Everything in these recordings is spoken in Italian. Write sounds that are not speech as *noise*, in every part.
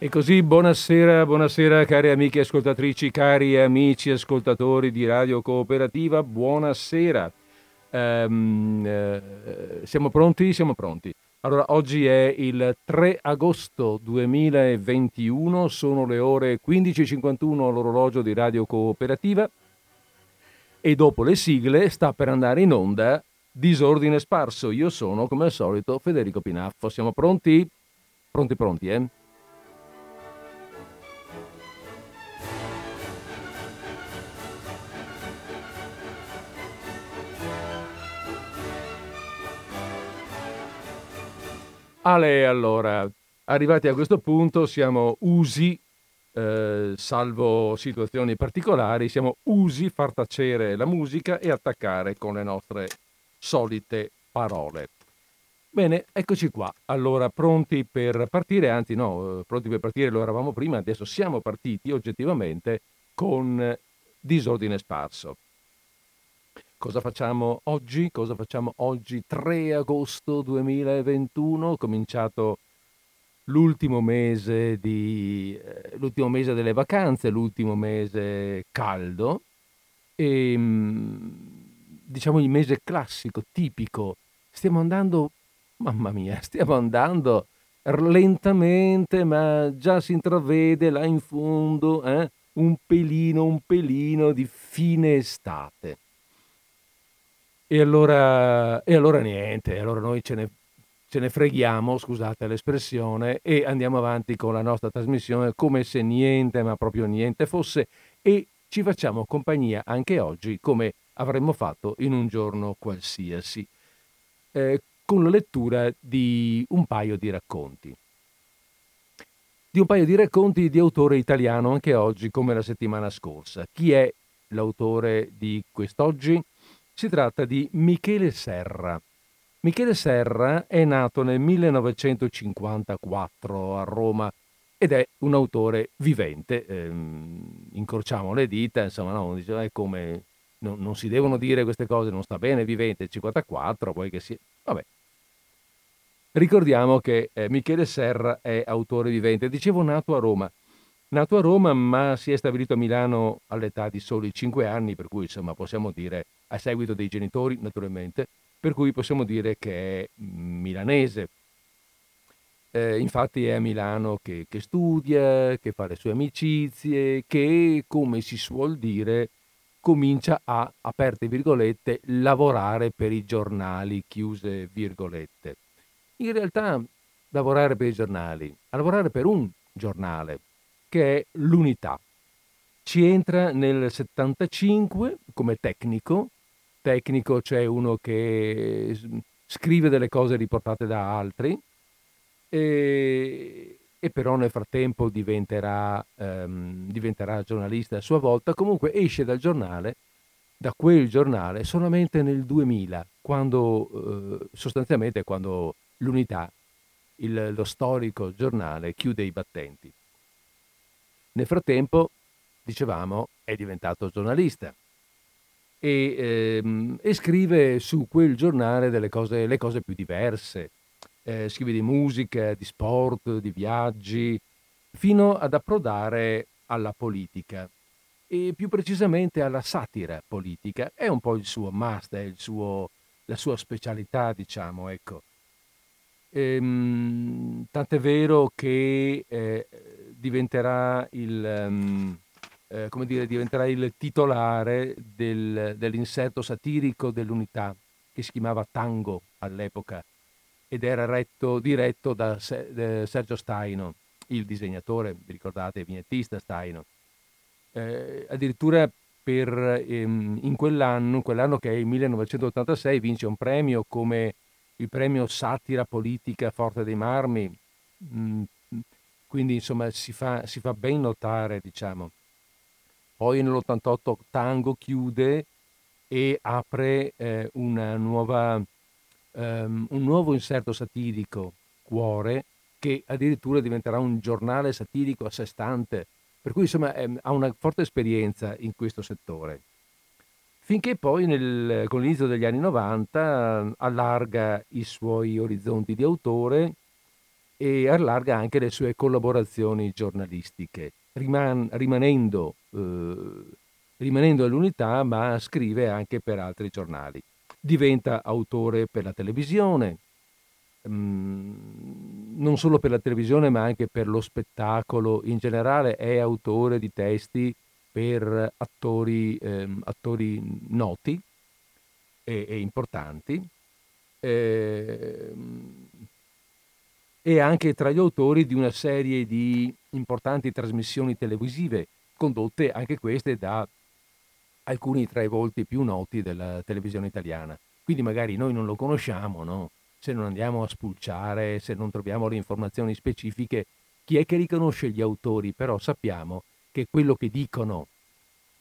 E così buonasera, buonasera cari amiche ascoltatrici, cari amici ascoltatori di Radio Cooperativa, buonasera. Ehm, eh, siamo pronti? Siamo pronti. Allora, oggi è il 3 agosto 2021, sono le ore 15.51 all'orologio di Radio Cooperativa e dopo le sigle sta per andare in onda Disordine Sparso. Io sono, come al solito, Federico Pinaffo. Siamo pronti? Pronti, pronti, eh? Ale, allora, arrivati a questo punto siamo usi, eh, salvo situazioni particolari, siamo usi far tacere la musica e attaccare con le nostre solite parole. Bene, eccoci qua. Allora, pronti per partire, anzi no, pronti per partire lo eravamo prima, adesso siamo partiti oggettivamente con disordine sparso. Cosa facciamo oggi? Cosa facciamo oggi 3 agosto 2021? Cominciato l'ultimo mese, di, eh, l'ultimo mese delle vacanze, l'ultimo mese caldo e mm, diciamo il mese classico, tipico. Stiamo andando, mamma mia, *laughs* stiamo andando lentamente, ma già si intravede là in fondo eh, un pelino, un pelino di fine estate. E allora, e allora niente, allora noi ce ne, ce ne freghiamo, scusate l'espressione, e andiamo avanti con la nostra trasmissione come se niente, ma proprio niente fosse, e ci facciamo compagnia anche oggi come avremmo fatto in un giorno qualsiasi, eh, con la lettura di un paio di racconti. Di un paio di racconti di autore italiano anche oggi, come la settimana scorsa. Chi è l'autore di quest'oggi? Si tratta di Michele Serra. Michele Serra è nato nel 1954 a Roma ed è un autore vivente. Ehm, incrociamo le dita, insomma, no, dice, è come non, non, si devono dire queste cose, non sta bene, vivente, 54, poi che si... Vabbè. Ricordiamo che eh, Michele Serra è autore vivente, dicevo nato a Roma. Nato a Roma, ma si è stabilito a Milano all'età di soli 5 anni, per cui insomma possiamo dire a seguito dei genitori naturalmente, per cui possiamo dire che è milanese. Eh, infatti è a Milano che, che, studia, che fa le sue amicizie, che come si suol dire comincia a, aperte virgolette, lavorare per i giornali, chiuse virgolette. In realtà lavorare per i giornali, a lavorare per un giornale, che è l'Unità. Ci entra nel 75 come tecnico, tecnico, cioè uno che scrive delle cose riportate da altri, e, e però nel frattempo diventerà, um, diventerà giornalista a sua volta. Comunque esce dal giornale, da quel giornale, solamente nel 2000, quando uh, sostanzialmente quando l'unità, il, lo storico giornale, chiude i battenti. Nel frattempo, dicevamo, è diventato giornalista e, ehm, e scrive su quel giornale delle cose, le cose più diverse. Eh, scrive di musica, di sport, di viaggi, fino ad approdare alla politica e più precisamente alla satira politica. È un po' il suo must, è suo, la sua specialità, diciamo, ecco. Ehm, tant'è vero che eh, diventerà il... Um, eh, come dire, diventerà il titolare del, dell'inserto satirico dell'unità che si chiamava Tango all'epoca ed era retto, diretto da Sergio Staino, il disegnatore, vi ricordate, vignettista Staino. Eh, addirittura per, ehm, in quell'anno, quell'anno che è il 1986, vince un premio come il premio Satira Politica Forte dei Marmi, mm, quindi insomma si fa, si fa ben notare, diciamo. Poi nell'88 Tango chiude e apre eh, nuova, um, un nuovo inserto satirico, Cuore, che addirittura diventerà un giornale satirico a sé stante, per cui insomma ehm, ha una forte esperienza in questo settore. Finché poi nel, con l'inizio degli anni 90 allarga i suoi orizzonti di autore e allarga anche le sue collaborazioni giornalistiche, riman- rimanendo, eh, rimanendo all'unità, ma scrive anche per altri giornali. Diventa autore per la televisione, Mhmm, non solo per la televisione ma anche per lo spettacolo in generale, è autore di testi per attori, ehm, attori noti e, e importanti. Ehm, e anche tra gli autori di una serie di importanti trasmissioni televisive, condotte anche queste da alcuni tra i volti più noti della televisione italiana. Quindi magari noi non lo conosciamo, no? se non andiamo a spulciare, se non troviamo le informazioni specifiche, chi è che riconosce gli autori? Però sappiamo che quello che dicono,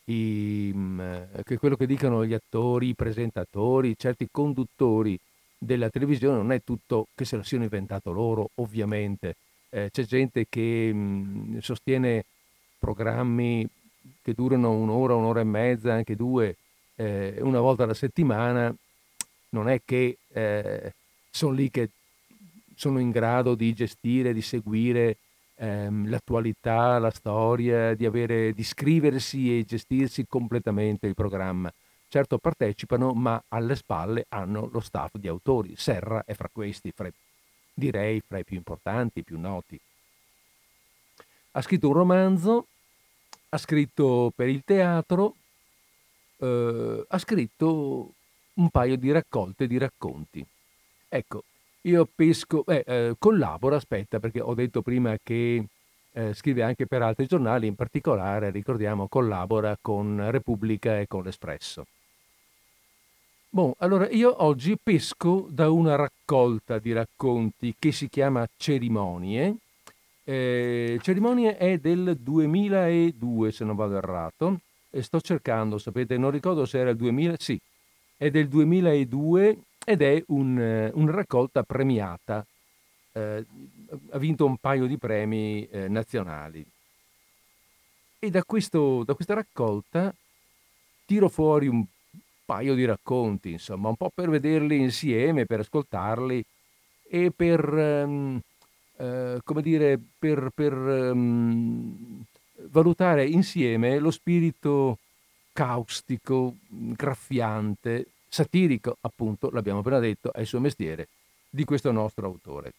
i, mm, che quello che dicono gli attori, i presentatori, certi conduttori della televisione non è tutto che se lo siano inventato loro, ovviamente. Eh, c'è gente che mh, mm, sostiene programmi che durano un'ora, un'ora e mezza, anche due, eh, una volta alla settimana, non è che eh, sono lì che sono in grado di gestire, di seguire ehm, l'attualità, la storia, di, avere, di scriversi e gestirsi completamente il programma. Certo partecipano, ma alle spalle hanno lo staff di autori. Serra è fra questi, fra, direi fra i più importanti, i più noti. Ha scritto un romanzo, ha scritto per il teatro, eh, ha scritto un paio di raccolte di racconti. Ecco, io pesco, eh, eh, collaboro, aspetta, perché ho detto prima che eh, scrive anche per altri giornali, in particolare, ricordiamo, collabora con Repubblica e con l'Espresso. Bon, allora io oggi pesco da una raccolta di racconti che si chiama Cerimonie. Eh, Cerimonie è del 2002, se non vado errato, e sto cercando, sapete, non ricordo se era il 2000, sì, è del 2002 ed è un, eh, una raccolta premiata, eh, ha vinto un paio di premi eh, nazionali. E da, questo, da questa raccolta tiro fuori un paio di racconti, insomma, un po' per vederli insieme, per ascoltarli e per, um, uh, come dire, per, per um, valutare insieme lo spirito caustico, graffiante satirico, appunto, l'abbiamo appena detto, è il suo mestiere, di questo nostro autore.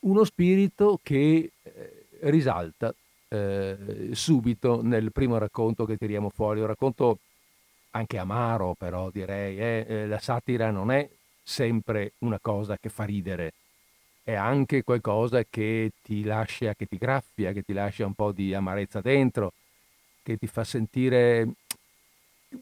Uno spirito che eh, risalta eh, subito nel primo racconto che tiriamo fuori, un racconto anche amaro però direi, eh? la satira non è sempre una cosa che fa ridere, è anche qualcosa che ti lascia, che ti graffia, che ti lascia un po' di amarezza dentro, che ti fa sentire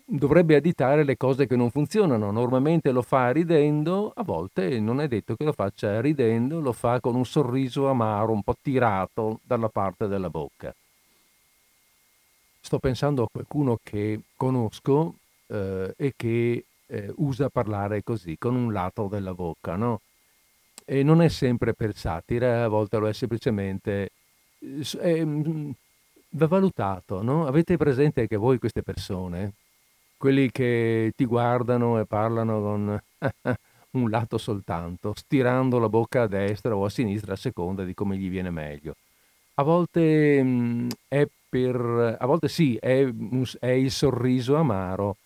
dovrebbe additare le cose che non funzionano. Normalmente lo fa ridendo, a volte non è detto che lo faccia ridendo, lo fa con un sorriso amaro, un po' tirato dalla parte della bocca. Sto pensando a qualcuno che conosco eh, e che eh, usa parlare così, con un lato della bocca, no? E non è sempre per satira, a volte lo è semplicemente... È, va valutato, no? Avete presente che voi queste persone quelli che ti guardano e parlano con *laughs* un lato soltanto, stirando la bocca a destra o a sinistra a seconda di come gli viene meglio. A volte mh, è per, a volte sì, è, è il sorriso amaro,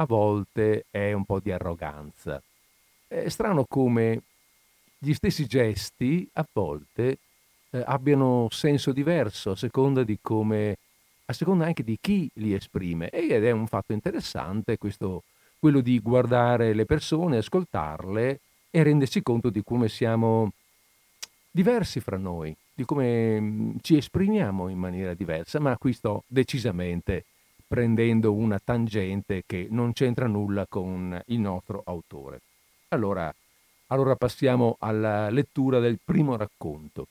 a volte è un po' di arroganza. È strano come gli stessi gesti a volte eh, abbiano senso diverso a seconda di come a seconda anche di chi li esprime ed è un fatto interessante questo, quello di guardare le persone, ascoltarle e rendersi conto di come siamo diversi fra noi, di come mm, ci esprimiamo in maniera diversa, ma qui sto decisamente prendendo una tangente che non c'entra nulla con il nostro autore. Allora, allora passiamo alla lettura del primo racconto.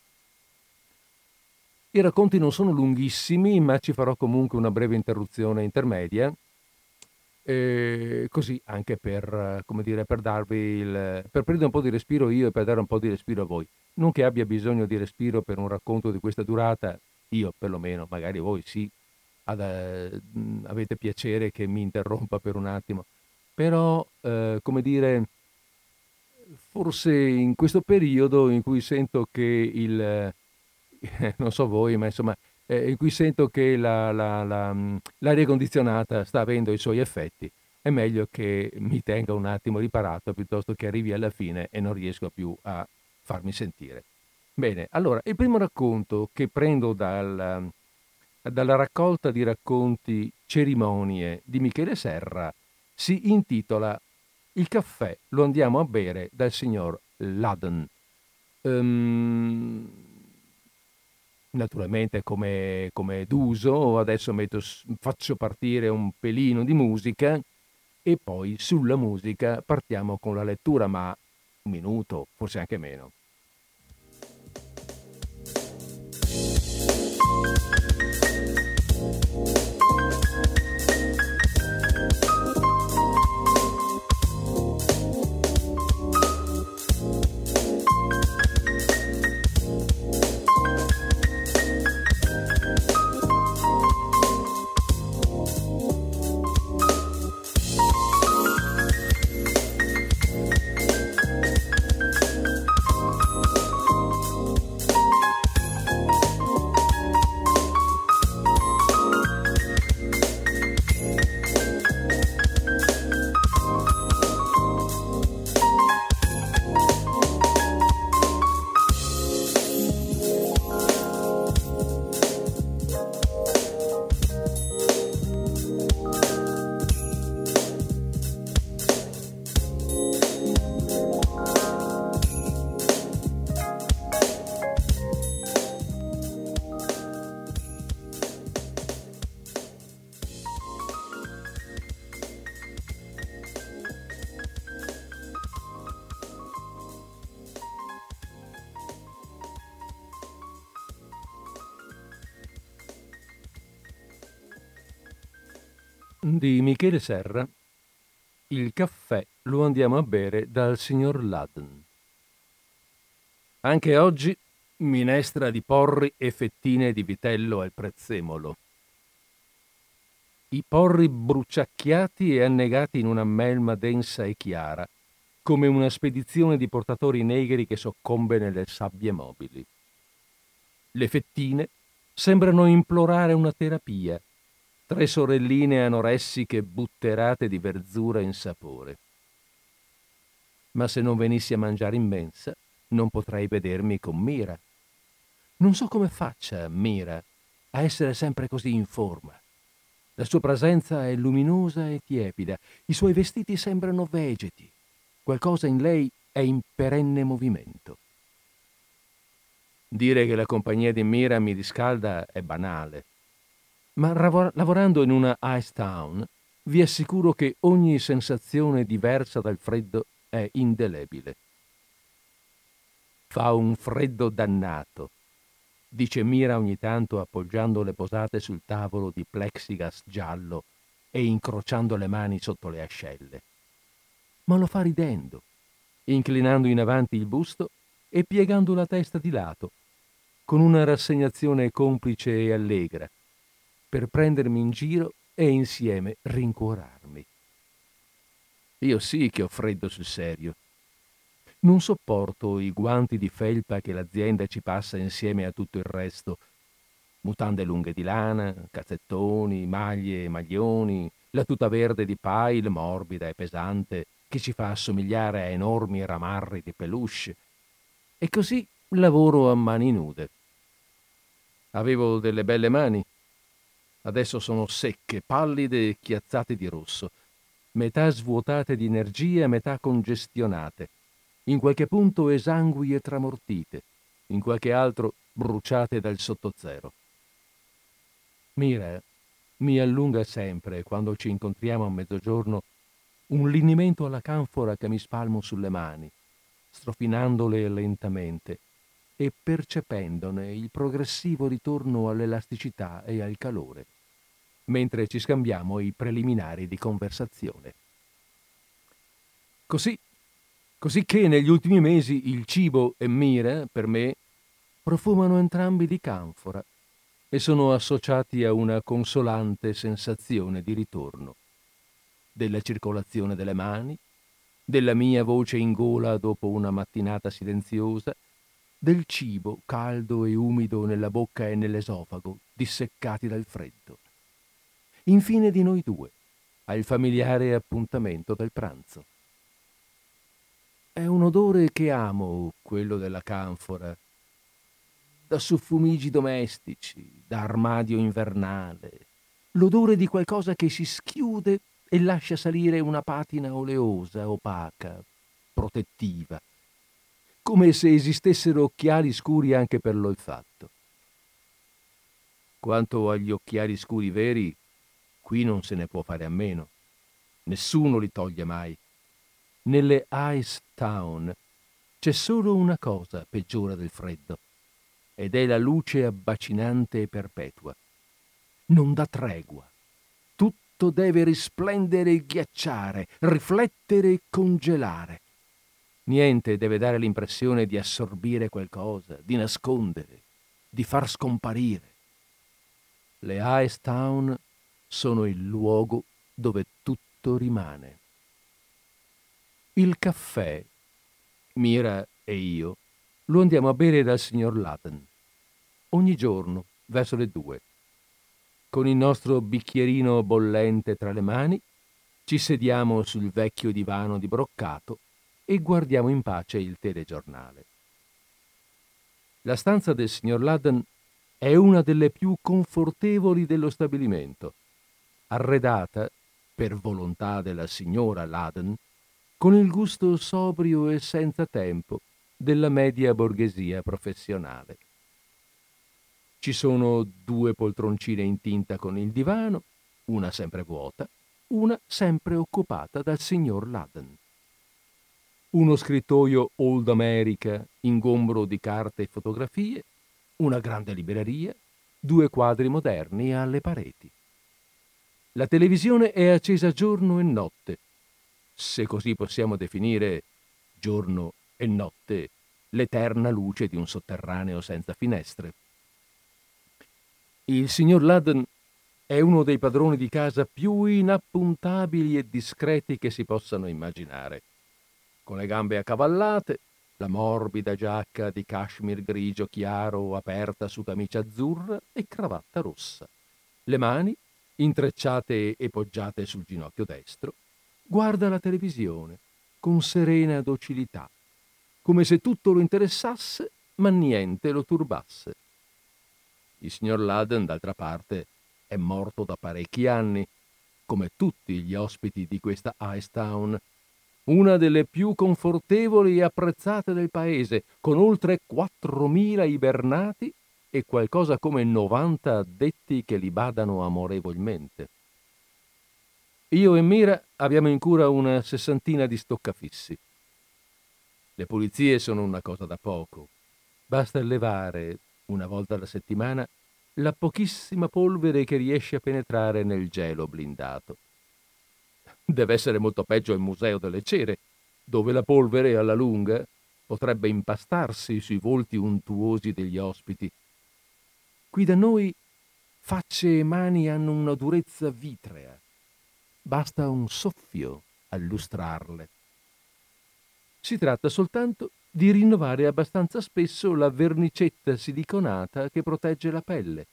I racconti non sono lunghissimi, ma ci farò comunque una breve interruzione intermedia, eh, così anche per, come dire, per darvi il, per prendere un po' di respiro io e per dare un po' di respiro a voi. Non che abbia bisogno di respiro per un racconto di questa durata, io perlomeno, magari voi sì, ad, eh, avete piacere che mi interrompa per un attimo, però, eh, come dire, forse in questo periodo in cui sento che il, eh, *laughs* non so voi, ma insomma, eh, in cui sento che la, la, la, mm, l'aria condizionata sta avendo i suoi effetti, è meglio che mi tenga un attimo riparato piuttosto che arrivi alla fine e non riesco più a farmi sentire. Bene, allora, il primo racconto che prendo dal, dalla raccolta di racconti Cerimonie di Michele Serra si intitola Il caffè lo andiamo a bere dal signor Laden. Um, naturalmente come, come d'uso, adesso metto, faccio partire un pelino di musica e poi sulla musica partiamo con la lettura, ma un minuto, forse anche meno. Michele Serra, il caffè lo andiamo a bere dal signor Ladden. Anche oggi minestra di porri e fettine di vitello al prezzemolo. I porri bruciacchiati e annegati in una melma densa e chiara, come una spedizione di portatori negri che soccombe nelle sabbie mobili. Le fettine sembrano implorare una terapia, tre sorelline anoressiche butterate di verzura in sapore. Ma se non venissi a mangiare in mensa, non potrei vedermi con Mira. Non so come faccia Mira a essere sempre così in forma. La sua presenza è luminosa e tiepida, i suoi vestiti sembrano vegeti, qualcosa in lei è in perenne movimento. Dire che la compagnia di Mira mi riscalda è banale ma ravor- lavorando in una ice town vi assicuro che ogni sensazione diversa dal freddo è indelebile. Fa un freddo dannato, dice Mira ogni tanto appoggiando le posate sul tavolo di plexigas giallo e incrociando le mani sotto le ascelle. Ma lo fa ridendo, inclinando in avanti il busto e piegando la testa di lato, con una rassegnazione complice e allegra, per prendermi in giro e insieme rincuorarmi. Io sì che ho freddo sul serio. Non sopporto i guanti di felpa che l'azienda ci passa insieme a tutto il resto. Mutande lunghe di lana, cazzettoni, maglie e maglioni, la tuta verde di pile morbida e pesante che ci fa assomigliare a enormi ramarri di peluche. E così lavoro a mani nude. Avevo delle belle mani, Adesso sono secche, pallide e chiazzate di rosso, metà svuotate di energia, metà congestionate, in qualche punto esangui e tramortite, in qualche altro bruciate dal sottozero. Mira mi allunga sempre, quando ci incontriamo a mezzogiorno, un linimento alla canfora che mi spalmo sulle mani, strofinandole lentamente e percependone il progressivo ritorno all'elasticità e al calore, mentre ci scambiamo i preliminari di conversazione. Così, così che negli ultimi mesi il cibo e Mira, per me, profumano entrambi di canfora e sono associati a una consolante sensazione di ritorno, della circolazione delle mani, della mia voce in gola dopo una mattinata silenziosa, del cibo caldo e umido nella bocca e nell'esofago, disseccati dal freddo. Infine di noi due, al familiare appuntamento del pranzo. È un odore che amo, quello della canfora, da suffumigi domestici, da armadio invernale, l'odore di qualcosa che si schiude e lascia salire una patina oleosa, opaca, protettiva, come se esistessero occhiali scuri anche per l'olfatto. Quanto agli occhiali scuri veri, qui non se ne può fare a meno. Nessuno li toglie mai. Nelle Ice Town c'è solo una cosa peggiore del freddo, ed è la luce abbacinante e perpetua. Non dà tregua tutto deve risplendere e ghiacciare, riflettere e congelare. Niente deve dare l'impressione di assorbire qualcosa, di nascondere, di far scomparire. Le Ice Town sono il luogo dove tutto rimane. Il caffè, Mira e io, lo andiamo a bere dal signor Laden. Ogni giorno, verso le due con il nostro bicchierino bollente tra le mani, ci sediamo sul vecchio divano di broccato e guardiamo in pace il telegiornale. La stanza del signor Ladden è una delle più confortevoli dello stabilimento, arredata, per volontà della signora Ladden, con il gusto sobrio e senza tempo della media borghesia professionale. Ci sono due poltroncine in tinta con il divano, una sempre vuota, una sempre occupata dal signor Ladden. Uno scrittoio Old America, ingombro di carte e fotografie, una grande libreria, due quadri moderni alle pareti. La televisione è accesa giorno e notte, se così possiamo definire giorno e notte l'eterna luce di un sotterraneo senza finestre. Il signor Ladden è uno dei padroni di casa più inappuntabili e discreti che si possano immaginare. Con le gambe accavallate, la morbida giacca di cashmere grigio chiaro aperta su camicia azzurra e cravatta rossa. Le mani, intrecciate e poggiate sul ginocchio destro, guarda la televisione con serena docilità, come se tutto lo interessasse ma niente lo turbasse. Il signor Laden, d'altra parte, è morto da parecchi anni, come tutti gli ospiti di questa Ice Town, una delle più confortevoli e apprezzate del paese, con oltre 4.000 ibernati e qualcosa come 90 addetti che li badano amorevolmente. Io e Mira abbiamo in cura una sessantina di stoccafissi. Le pulizie sono una cosa da poco. Basta levare, una volta alla settimana, la pochissima polvere che riesce a penetrare nel gelo blindato. Deve essere molto peggio il Museo delle Cere, dove la polvere alla lunga potrebbe impastarsi sui volti untuosi degli ospiti. Qui da noi facce e mani hanno una durezza vitrea. Basta un soffio a lustrarle. Si tratta soltanto di rinnovare abbastanza spesso la vernicetta siliconata che protegge la pelle,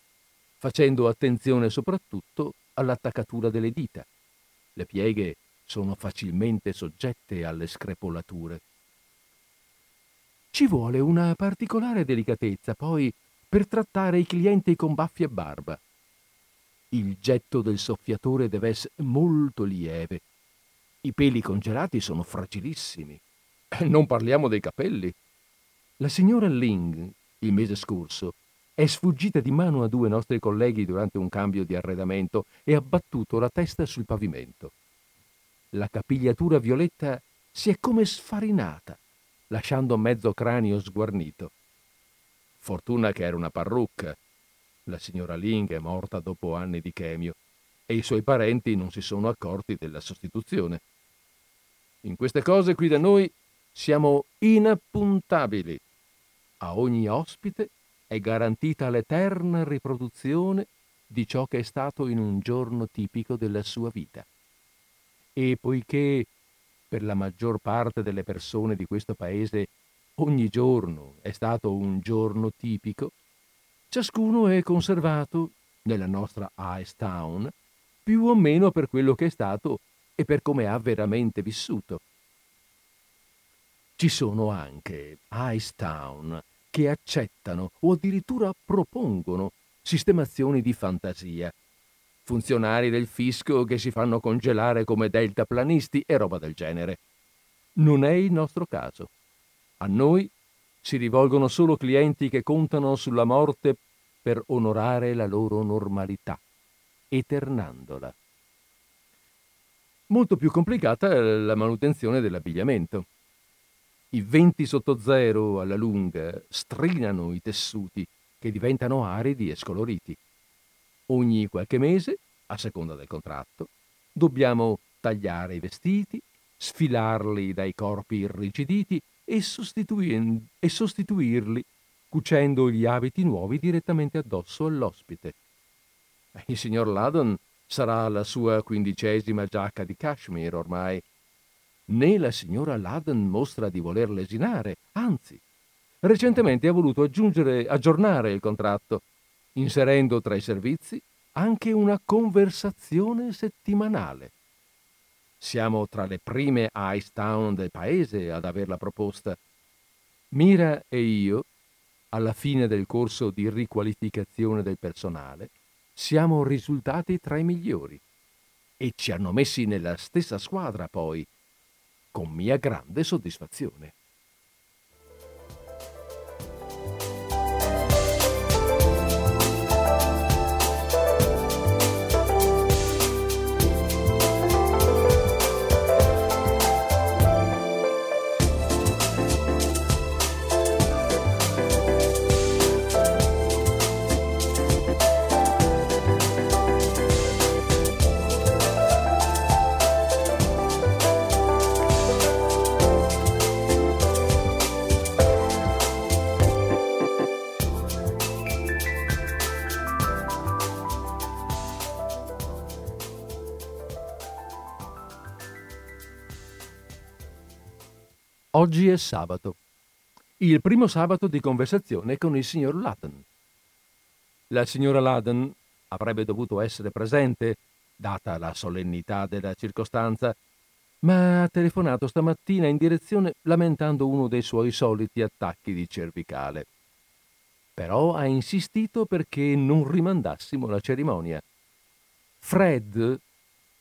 facendo attenzione soprattutto all'attaccatura delle dita. Le pieghe sono facilmente soggette alle screpolature. Ci vuole una particolare delicatezza poi per trattare i clienti con baffi e barba. Il getto del soffiatore deve essere molto lieve. I peli congelati sono fragilissimi non parliamo dei capelli. La signora Ling, il mese scorso, è sfuggita di mano a due nostri colleghi durante un cambio di arredamento e ha battuto la testa sul pavimento. La capigliatura violetta si è come sfarinata, lasciando mezzo cranio sguarnito. Fortuna che era una parrucca. La signora Ling è morta dopo anni di chemio e i suoi parenti non si sono accorti della sostituzione. In queste cose qui da noi siamo inappuntabili. A ogni ospite è garantita l'eterna riproduzione di ciò che è stato in un giorno tipico della sua vita. E poiché per la maggior parte delle persone di questo paese ogni giorno è stato un giorno tipico, ciascuno è conservato nella nostra Ice Town più o meno per quello che è stato e per come ha veramente vissuto. Ci sono anche Ice Town che accettano o addirittura propongono sistemazioni di fantasia, funzionari del fisco che si fanno congelare come deltaplanisti e roba del genere. Non è il nostro caso. A noi si rivolgono solo clienti che contano sulla morte per onorare la loro normalità, eternandola. Molto più complicata è la manutenzione dell'abbigliamento. I venti sotto zero alla lunga strinano i tessuti che diventano aridi e scoloriti. Ogni qualche mese, a seconda del contratto, dobbiamo tagliare i vestiti, sfilarli dai corpi irrigiditi e, sostituir- e sostituirli cucendo gli abiti nuovi direttamente addosso all'ospite. Il signor Ladon sarà alla sua quindicesima giacca di cashmere ormai. Né la signora Ladon mostra di voler lesinare, anzi, recentemente ha voluto aggiornare il contratto, inserendo tra i servizi anche una conversazione settimanale. Siamo tra le prime Ice Town del paese ad averla proposta. Mira e io alla fine del corso di riqualificazione del personale, siamo risultati tra i migliori e ci hanno messi nella stessa squadra poi, con mia grande soddisfazione. Oggi è sabato, il primo sabato di conversazione con il signor Laden. La signora Laden avrebbe dovuto essere presente, data la solennità della circostanza, ma ha telefonato stamattina in direzione lamentando uno dei suoi soliti attacchi di cervicale. Però ha insistito perché non rimandassimo la cerimonia. Fred,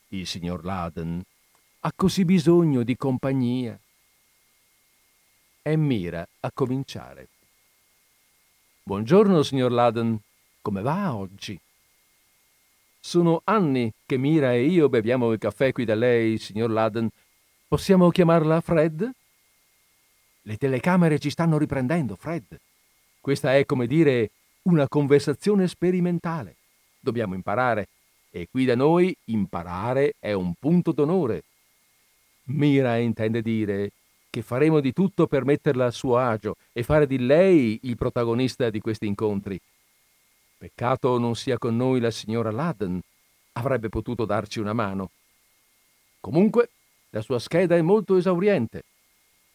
il signor Laden, ha così bisogno di compagnia e mira a cominciare. Buongiorno, signor Laden. Come va oggi? Sono anni che Mira e io beviamo il caffè qui da lei, signor Laden. Possiamo chiamarla Fred? Le telecamere ci stanno riprendendo, Fred. Questa è, come dire, una conversazione sperimentale. Dobbiamo imparare. E qui da noi imparare è un punto d'onore. Mira intende dire che faremo di tutto per metterla a suo agio e fare di lei il protagonista di questi incontri. Peccato non sia con noi la signora Ladden. Avrebbe potuto darci una mano. Comunque, la sua scheda è molto esauriente.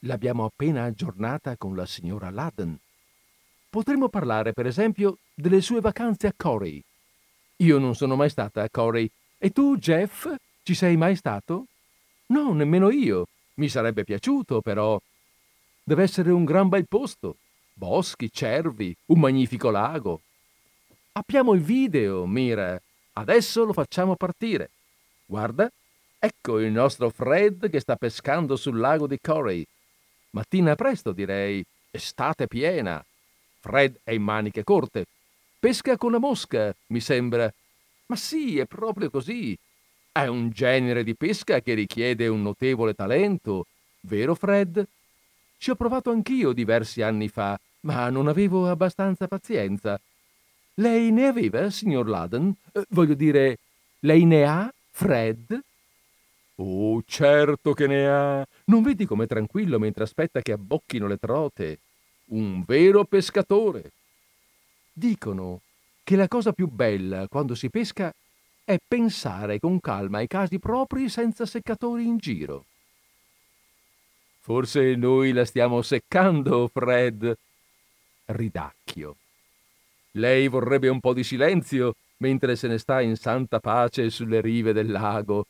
L'abbiamo appena aggiornata con la signora Ladden. Potremmo parlare, per esempio, delle sue vacanze a Corey. Io non sono mai stata a Corey. E tu, Jeff, ci sei mai stato? No, nemmeno io. Mi sarebbe piaciuto, però. Deve essere un gran bel posto. Boschi, cervi, un magnifico lago. Abbiamo il video, Mira. Adesso lo facciamo partire. Guarda, ecco il nostro Fred che sta pescando sul lago di Corey. Mattina presto, direi. Estate piena. Fred è in maniche corte. Pesca con la mosca, mi sembra. Ma sì, è proprio così. È un genere di pesca che richiede un notevole talento, vero Fred? Ci ho provato anch'io diversi anni fa, ma non avevo abbastanza pazienza. Lei ne aveva, signor Laden? Eh, voglio dire, lei ne ha, Fred? Oh, certo che ne ha. Non vedi com'è tranquillo mentre aspetta che abbocchino le trote? Un vero pescatore. Dicono che la cosa più bella quando si pesca è pensare con calma ai casi propri senza seccatori in giro. Forse noi la stiamo seccando, Fred. Ridacchio. Lei vorrebbe un po' di silenzio mentre se ne sta in santa pace sulle rive del lago.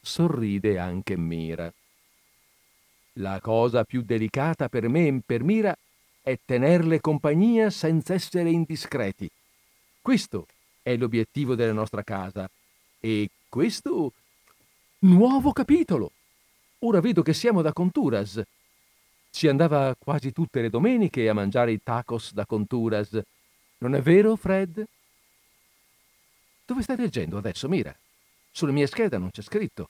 Sorride anche Mira. La cosa più delicata per me e per Mira è tenerle compagnia senza essere indiscreti. Questo è l'obiettivo della nostra casa. E questo... Nuovo capitolo! Ora vedo che siamo da Conturas. Ci andava quasi tutte le domeniche a mangiare i tacos da Conturas. Non è vero, Fred? Dove stai leggendo adesso, Mira? Sulla mia scheda non c'è scritto.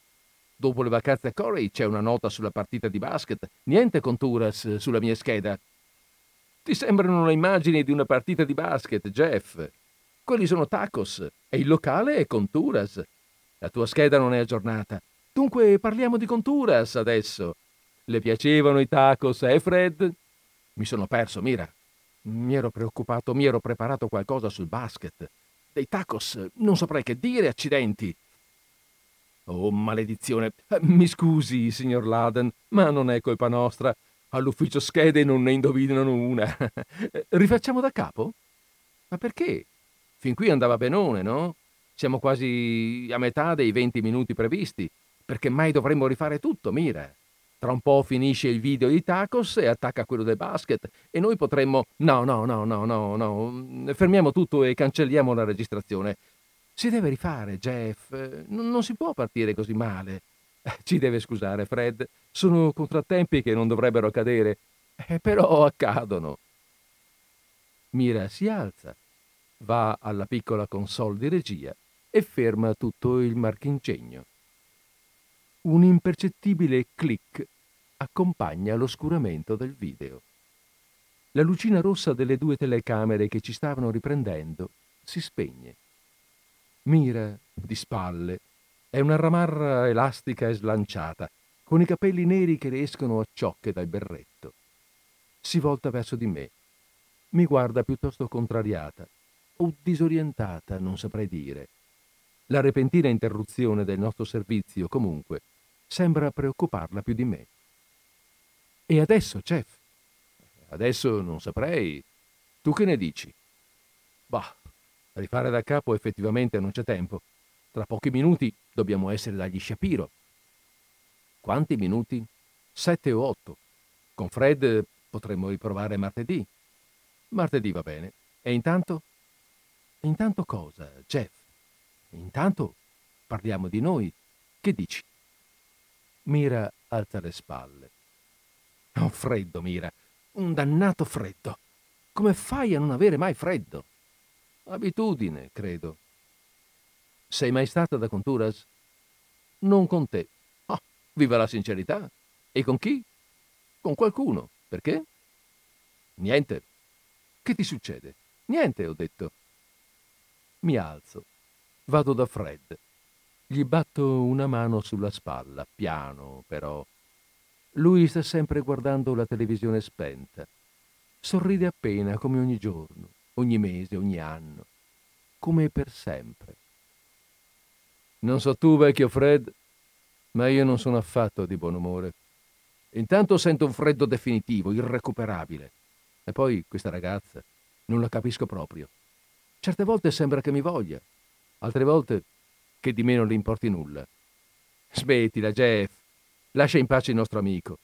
Dopo le vacanze a Corey c'è una nota sulla partita di basket. Niente Conturas sulla mia scheda. Ti sembrano le immagini di una partita di basket, Jeff. Quelli sono tacos e il locale è Conturas. La tua scheda non è aggiornata. Dunque parliamo di Conturas adesso. Le piacevano i tacos, eh, Fred? Mi sono perso, Mira. Mi ero preoccupato, mi ero preparato qualcosa sul basket. Dei tacos, non saprei che dire, accidenti. Oh, maledizione. Mi scusi, signor Laden, ma non è colpa nostra. All'ufficio schede non ne indovinano una. *laughs* Rifacciamo da capo? Ma perché? Fin qui andava benone, no? Siamo quasi a metà dei 20 minuti previsti. Perché mai dovremmo rifare tutto, mira. Tra un po' finisce il video di tacos e attacca quello del basket e noi potremmo... No, no, no, no, no, no. Fermiamo tutto e cancelliamo la registrazione. Si deve rifare, Jeff. Non, non si può partire così male. *laughs* Ci deve scusare, Fred. Sono contrattempi che non dovrebbero accadere, eh, però accadono. Mira si alza, va alla piccola console di regia e ferma tutto il marchingegno. Un impercettibile click accompagna l'oscuramento del video. La lucina rossa delle due telecamere che ci stavano riprendendo si spegne. Mira, di spalle, è una ramarra elastica e slanciata, con i capelli neri che le escono a ciocche dal berretto. Si volta verso di me. Mi guarda piuttosto contrariata o disorientata, non saprei dire. La repentina interruzione del nostro servizio, comunque, sembra preoccuparla più di me. E adesso, chef? Adesso non saprei. Tu che ne dici? Bah, rifare da capo effettivamente non c'è tempo. Tra pochi minuti dobbiamo essere dagli Shapiro. Quanti minuti? Sette o otto. Con Fred potremmo riprovare martedì. Martedì va bene. E intanto? Intanto cosa, Jeff? Intanto parliamo di noi. Che dici? Mira alza le spalle. Oh, freddo, Mira. Un dannato freddo. Come fai a non avere mai freddo? Abitudine, credo. Sei mai stata da Conturas? Non con te. Oh, viva la sincerità. E con chi? Con qualcuno. Perché? Niente. Che ti succede? Niente, ho detto. Mi alzo. Vado da Fred. Gli batto una mano sulla spalla, piano però. Lui sta sempre guardando la televisione spenta. Sorride appena, come ogni giorno, ogni mese, ogni anno, come per sempre. Non so tu, vecchio Fred, ma io non sono affatto di buon umore. Intanto sento un freddo definitivo, irrecuperabile. E poi questa ragazza, non la capisco proprio. Certe volte sembra che mi voglia, altre volte che di me non le importi nulla. Smettila, Jeff. Lascia in pace il nostro amico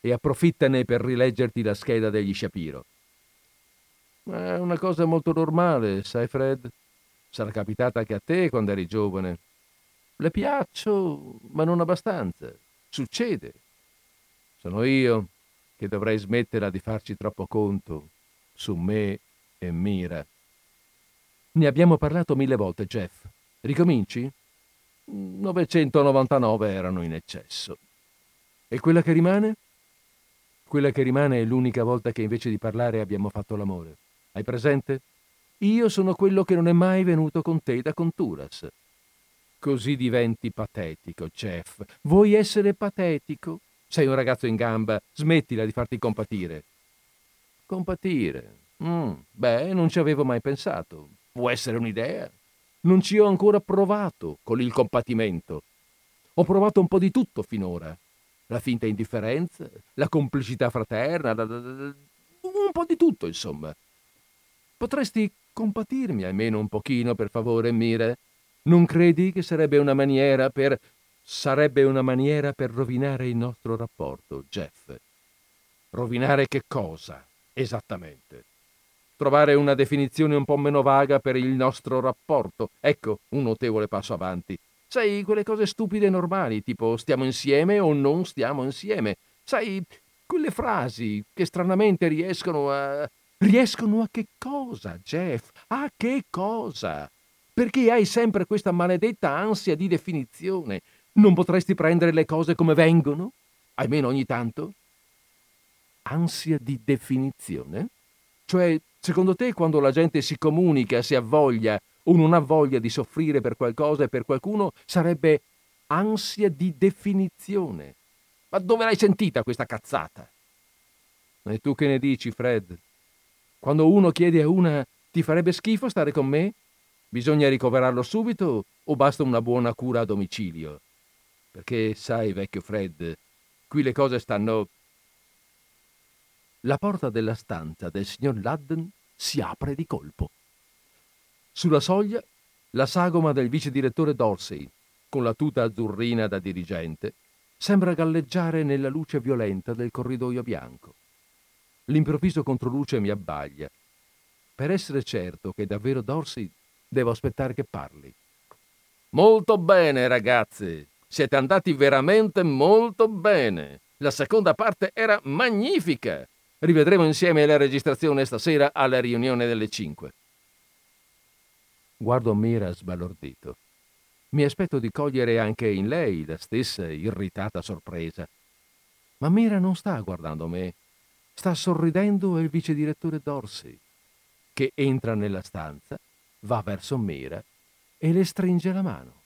e approfittane per rileggerti la scheda degli Shapiro. È una cosa molto normale, sai, Fred? Sarà capitata anche a te quando eri giovane. Le piaccio, ma non abbastanza. Succede. Sono io che dovrei smetterla di farci troppo conto su me e Mira. Ne abbiamo parlato mille volte, Jeff. Ricominci? 999 erano in eccesso. E quella che rimane? Quella che rimane è l'unica volta che invece di parlare abbiamo fatto l'amore. Hai presente? Io sono quello che non è mai venuto con te da Conturas. Così diventi patetico, chef. Vuoi essere patetico? Sei un ragazzo in gamba, smettila di farti compatire. Compatire? Mm, beh, non ci avevo mai pensato. Può essere un'idea. Non ci ho ancora provato con il compatimento. Ho provato un po' di tutto finora. la finta indifferenza, la complicità fraterna, un po' di tutto, insomma. Potresti compatirmi almeno un pochino, per favore, Mire? Non credi che sarebbe una maniera per... sarebbe una maniera per rovinare il nostro rapporto, Jeff? Rovinare che cosa, esattamente? Trovare una definizione un po' meno vaga per il nostro rapporto. Ecco un notevole passo avanti. Sai, quelle cose stupide e normali, tipo stiamo insieme o non stiamo insieme. Sai, quelle frasi che stranamente riescono a... Riescono a che cosa, Jeff? A che cosa? Perché hai sempre questa maledetta ansia di definizione? Non potresti prendere le cose come vengono? Almeno ogni tanto? Ansia di definizione? Cioè, secondo te quando la gente si comunica, si avvoglia o non ha voglia di soffrire per qualcosa e per qualcuno, sarebbe ansia di definizione? Ma dove l'hai sentita questa cazzata? E tu che ne dici, Fred? Quando uno chiede a una ti farebbe schifo stare con me? Bisogna ricoverarlo subito o basta una buona cura a domicilio? Perché, sai, vecchio Fred, qui le cose stanno... La porta della stanza del signor Ladden si apre di colpo. Sulla soglia la sagoma del vice direttore Dorsey, con la tuta azzurrina da dirigente, sembra galleggiare nella luce violenta del corridoio bianco. L'improvviso controluce mi abbaglia. Per essere certo che davvero Dorsey Devo aspettare che parli. Molto bene, ragazzi. Siete andati veramente molto bene. La seconda parte era magnifica. Rivedremo insieme la registrazione stasera alla riunione delle 5. Guardo Mira sbalordito. Mi aspetto di cogliere anche in lei la stessa irritata sorpresa. Ma Mira non sta guardando me. Sta sorridendo il vice direttore Dorsey, che entra nella stanza va verso Mira e le stringe la mano.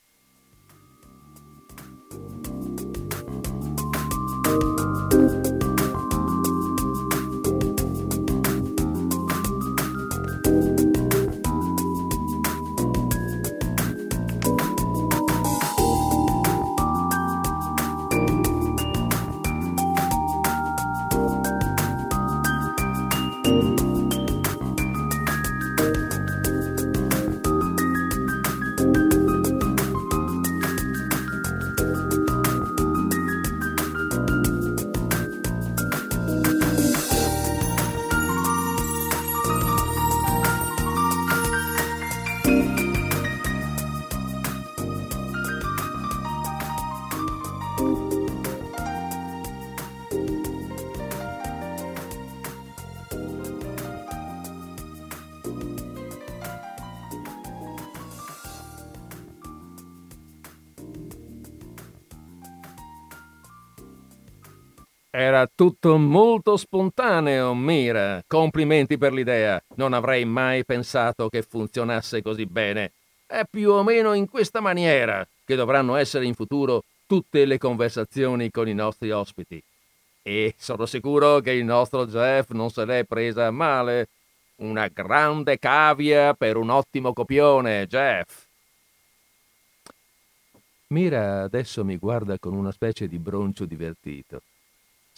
Era tutto molto spontaneo, Mira. Complimenti per l'idea. Non avrei mai pensato che funzionasse così bene. È più o meno in questa maniera che dovranno essere in futuro tutte le conversazioni con i nostri ospiti. E sono sicuro che il nostro Jeff non se l'è presa male. Una grande cavia per un ottimo copione, Jeff. Mira adesso mi guarda con una specie di broncio divertito.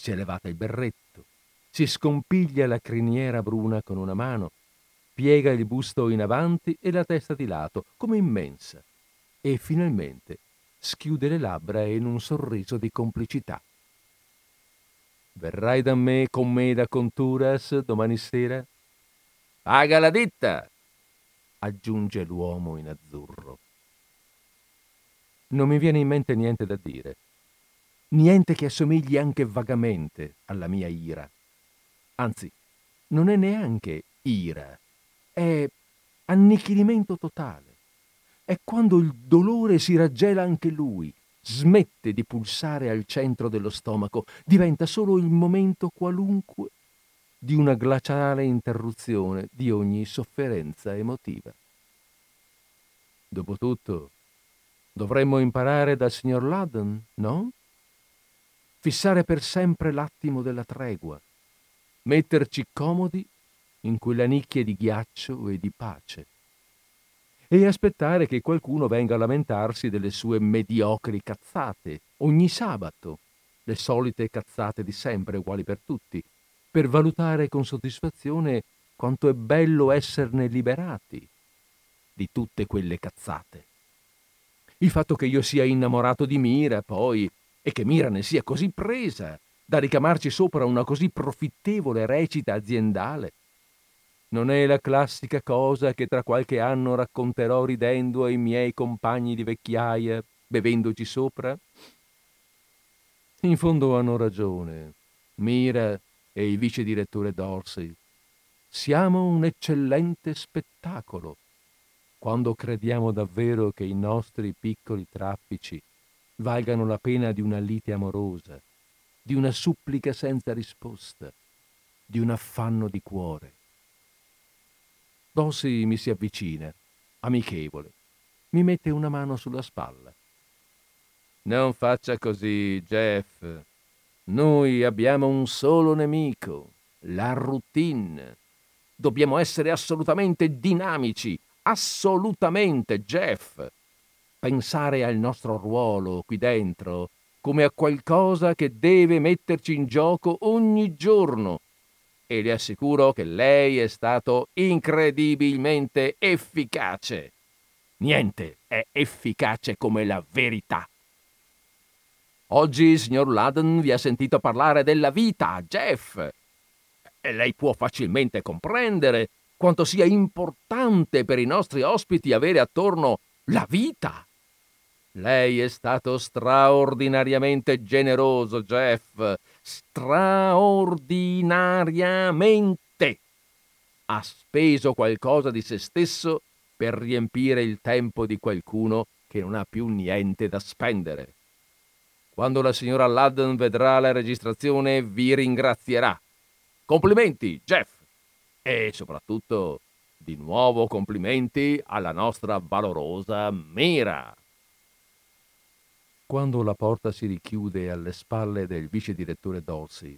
Si è levata il berretto, si scompiglia la criniera bruna con una mano, piega il busto in avanti e la testa di lato, come immensa, e finalmente schiude le labbra in un sorriso di complicità. Verrai da me con me da Conturas domani sera? Paga la ditta! aggiunge l'uomo in azzurro. Non mi viene in mente niente da dire niente che assomigli anche vagamente alla mia ira. Anzi, non è neanche ira, è annichilimento totale. È quando il dolore si raggela anche lui, smette di pulsare al centro dello stomaco, diventa solo il momento qualunque di una glaciale interruzione di ogni sofferenza emotiva. Dopotutto, dovremmo imparare dal signor Ludden, no? Fissare per sempre l'attimo della tregua, metterci comodi in quella nicchia di ghiaccio e di pace e aspettare che qualcuno venga a lamentarsi delle sue mediocri cazzate ogni sabato, le solite cazzate di sempre, uguali per tutti, per valutare con soddisfazione quanto è bello esserne liberati di tutte quelle cazzate. Il fatto che io sia innamorato di Mira, poi, e che Mira ne sia così presa da ricamarci sopra una così profittevole recita aziendale, non è la classica cosa che tra qualche anno racconterò ridendo ai miei compagni di vecchiaia, bevendoci sopra? In fondo hanno ragione. Mira e il vice direttore Dorsey. Siamo un eccellente spettacolo quando crediamo davvero che i nostri piccoli traffici valgano la pena di una lite amorosa, di una supplica senza risposta, di un affanno di cuore. Dorsey mi si avvicina, amichevole, mi mette una mano sulla spalla. Non faccia così, Jeff. Noi abbiamo un solo nemico, la routine. Dobbiamo essere assolutamente dinamici, assolutamente, Jeff. Pensare al nostro ruolo qui dentro come a qualcosa che deve metterci in gioco ogni giorno. E le assicuro che lei è stato incredibilmente efficace. Niente è efficace come la verità. Oggi il signor Laden vi ha sentito parlare della vita, Jeff. E lei può facilmente comprendere quanto sia importante per i nostri ospiti avere attorno la vita. Lei è stato straordinariamente generoso, Jeff. Straordinariamente. Ha speso qualcosa di se stesso per riempire il tempo di qualcuno che non ha più niente da spendere. Quando la signora Ludden vedrà la registrazione vi ringrazierà. Complimenti, Jeff! E soprattutto, di nuovo complimenti alla nostra valorosa Mira. Quando la porta si richiude alle spalle del vice direttore Dorsey,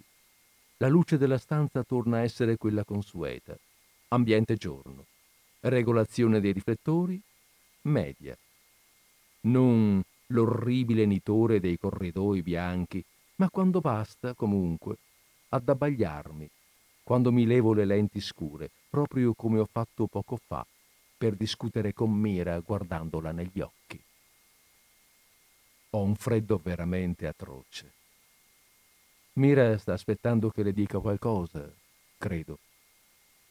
la luce della stanza torna a essere quella consueta. Ambiente giorno. Regolazione dei riflettori, media. Non l'orribile nitore dei corridoi bianchi, ma quando basta, comunque, ad abbagliarmi, quando mi levo le lenti scure, proprio come ho fatto poco fa, per discutere con Mira guardandola negli occhi. Ho un freddo veramente atroce. Mira sta aspettando che le dica qualcosa, credo.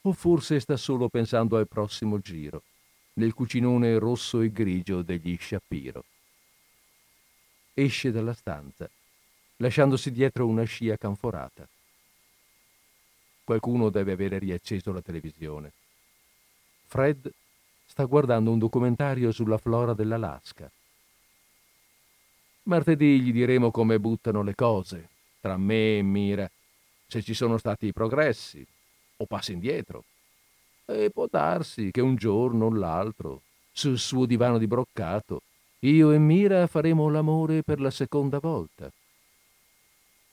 O forse sta solo pensando al prossimo giro, nel cucinone rosso e grigio degli Shapiro esce dalla stanza, lasciandosi dietro una scia canforata. Qualcuno deve avere riacceso la televisione. Fred sta guardando un documentario sulla flora dell'Alaska. Martedì gli diremo come buttano le cose, tra me e Mira, se ci sono stati progressi o passi indietro. E può darsi che un giorno o l'altro, sul suo divano di broccato, io e Mira faremo l'amore per la seconda volta.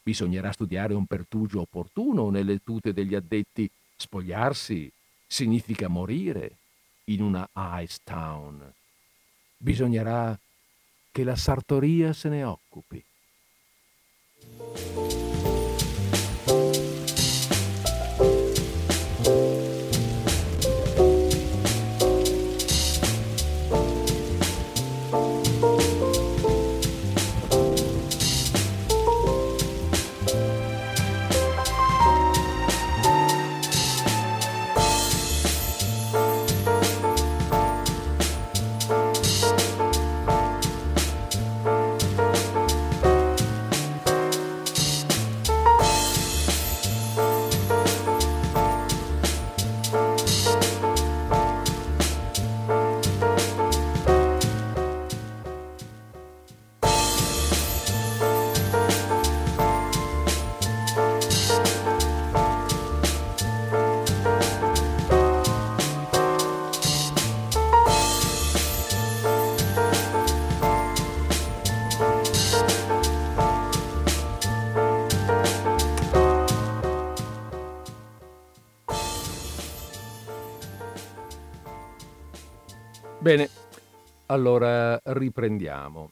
Bisognerà studiare un pertugio opportuno nelle tute degli addetti. Spogliarsi significa morire in una Ice Town. Bisognerà che la sartoria se ne occupi. Allora riprendiamo.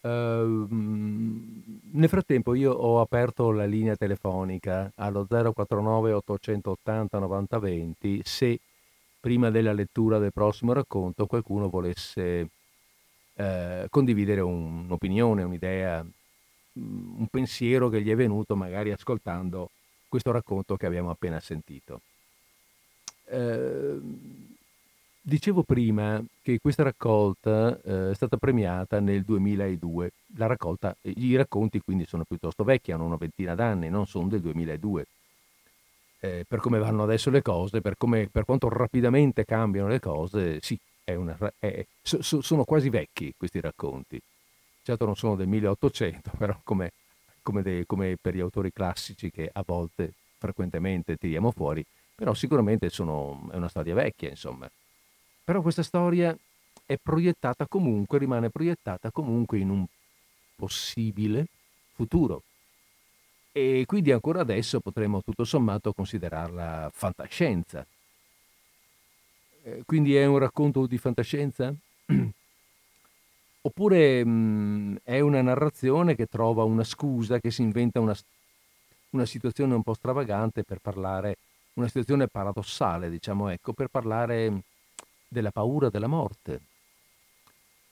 Uh, nel frattempo io ho aperto la linea telefonica allo 049 880 9020 se prima della lettura del prossimo racconto qualcuno volesse eh, condividere un, un'opinione, un'idea, un pensiero che gli è venuto magari ascoltando questo racconto che abbiamo appena sentito. Eh, dicevo prima che questa raccolta eh, è stata premiata nel 2002. La raccolta, I racconti quindi sono piuttosto vecchi, hanno una ventina d'anni, non sono del 2002. Eh, per come vanno adesso le cose, per, come, per, quanto rapidamente cambiano le cose, sì, una, è, so, sono quasi vecchi questi racconti. Certo non sono del 1800, *laughs* però come, come, dei, come per gli autori classici che a volte, frequentemente tiriamo fuori, però sicuramente sono, è una storia vecchia, insomma. Però questa storia è proiettata comunque, rimane proiettata comunque in un possibile futuro. E quindi ancora adesso potremmo tutto sommato considerarla fantascienza. Eh, quindi è un racconto di fantascienza? *clears throat* Oppure mh, mm, è una narrazione che trova una scusa, che si inventa una, una situazione un po' stravagante per parlare, una situazione paradossale, diciamo, ecco, per parlare della paura della morte,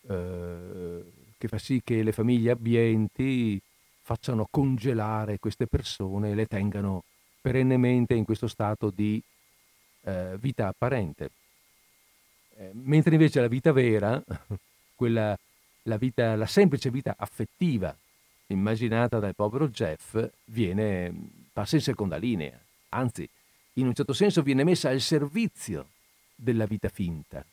eh, che fa sì che le famiglie abbienti facciano congelare queste persone e le tengano perennemente in questo stato di eh, vita apparente. Eh, mentre invece la vita vera, *laughs* quella, la, vita, la semplice vita affettiva immaginata dal povero Jeff, viene, passa in seconda linea, anzi, in un certo senso viene messa al servizio della vita finta.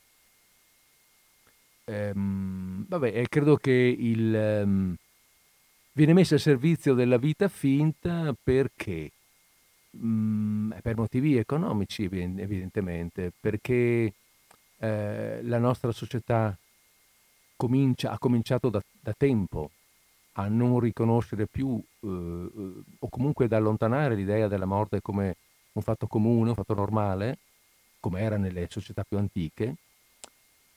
Ehm, vabbè, credo che il, um, viene messa al servizio della vita finta perché? Mm, per motivi economici, evidentemente, perché eh, la nostra società comincia, ha cominciato da, da, tempo a non riconoscere più eh, eh, o comunque ad allontanare l'idea della morte come un fatto comune, un fatto normale, come era nelle società più antiche,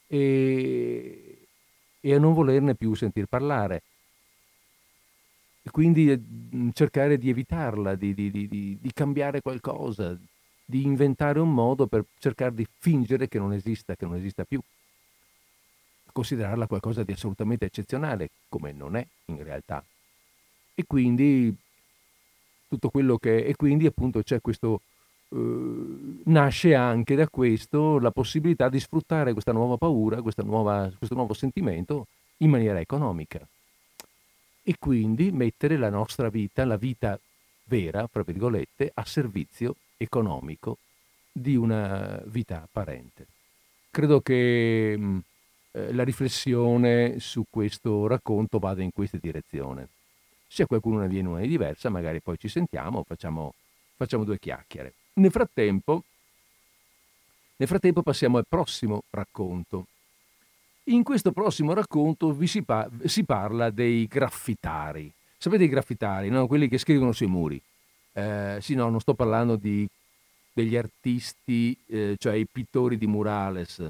e, e a non volerne più sentir parlare. E quindi mm, cercare di evitarla, di, di, di, di cambiare qualcosa, di inventare un modo per cercare di fingere che non esista, che non esista più. Considerarla qualcosa di assolutamente eccezionale, come non è in realtà. E quindi tutto quello che... E quindi appunto c'è questo... Uh, nasce anche da questo la possibilità di sfruttare questa nuova paura, questa nuova, questo nuovo sentimento in maniera economica. E quindi mettere la nostra vita, la vita vera, fra virgolette, a servizio economico di una vita apparente. Credo che mh, eh, la riflessione su questo racconto vada in questa direzione. Se a qualcuno ne viene una di diversa, magari poi ci sentiamo, facciamo, facciamo due chiacchiere. Nel frattempo, nel frattempo passiamo al prossimo racconto. In questo prossimo racconto vi si, pa- si parla dei graffitari. Sapete i graffitari, no? quelli che scrivono sui muri. Eh, sì, no, non sto parlando di, degli artisti, eh, cioè i pittori di murales,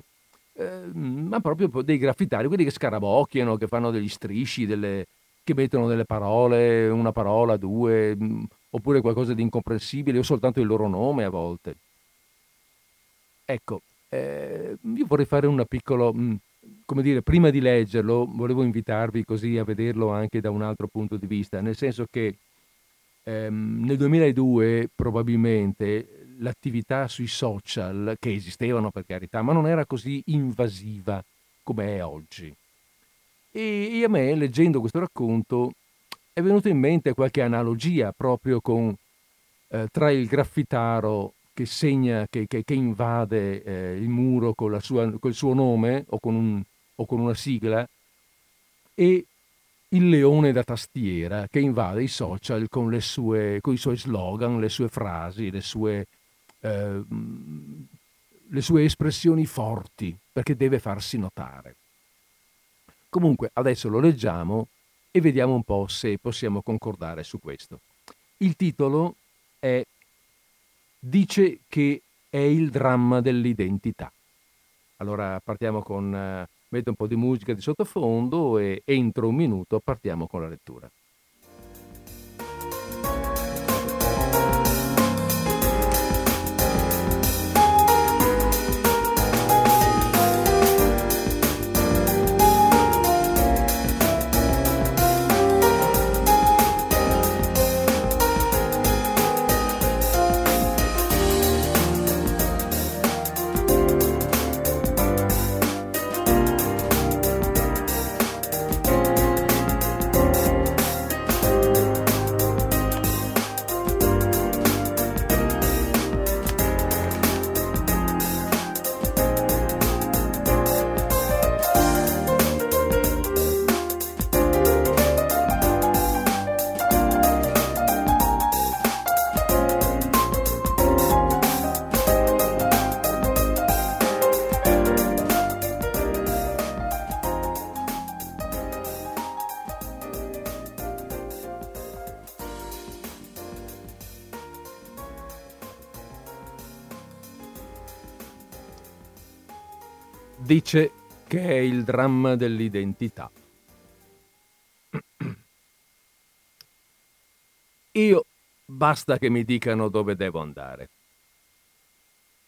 eh, ma proprio dei graffitari, quelli che scarabocchiano, che fanno degli strisci, delle, che mettono delle parole, una parola, due, mm, oppure qualcosa di incomprensibile, o soltanto il loro nome a volte. Ecco, eh, io vorrei fare una piccola, mm, come dire, prima di leggerlo, volevo invitarvi così a vederlo anche da un altro punto di vista, nel senso che ehm, nel 2002 probabilmente l'attività sui social, che esistevano per carità, ma non era così invasiva come è oggi. E a me, leggendo questo racconto, è venuta in mente qualche analogia proprio con, eh, tra il graffitaro che segna, che, che, che invade eh, il muro con, sua, col suo nome o con, un, o con una sigla e il leone da tastiera che invade i social con, sue, con i suoi slogan, le sue frasi, le sue, eh, le sue espressioni forti, perché deve farsi notare. Comunque adesso lo leggiamo e vediamo un po' se possiamo concordare su questo. Il titolo è Dice che è il dramma dell'identità. Allora partiamo con eh, metto un po' di musica di sottofondo e entro un minuto partiamo con la lettura. Dice che è il dramma dell'identità. *clears throat* Io basta che mi dicano dove devo andare.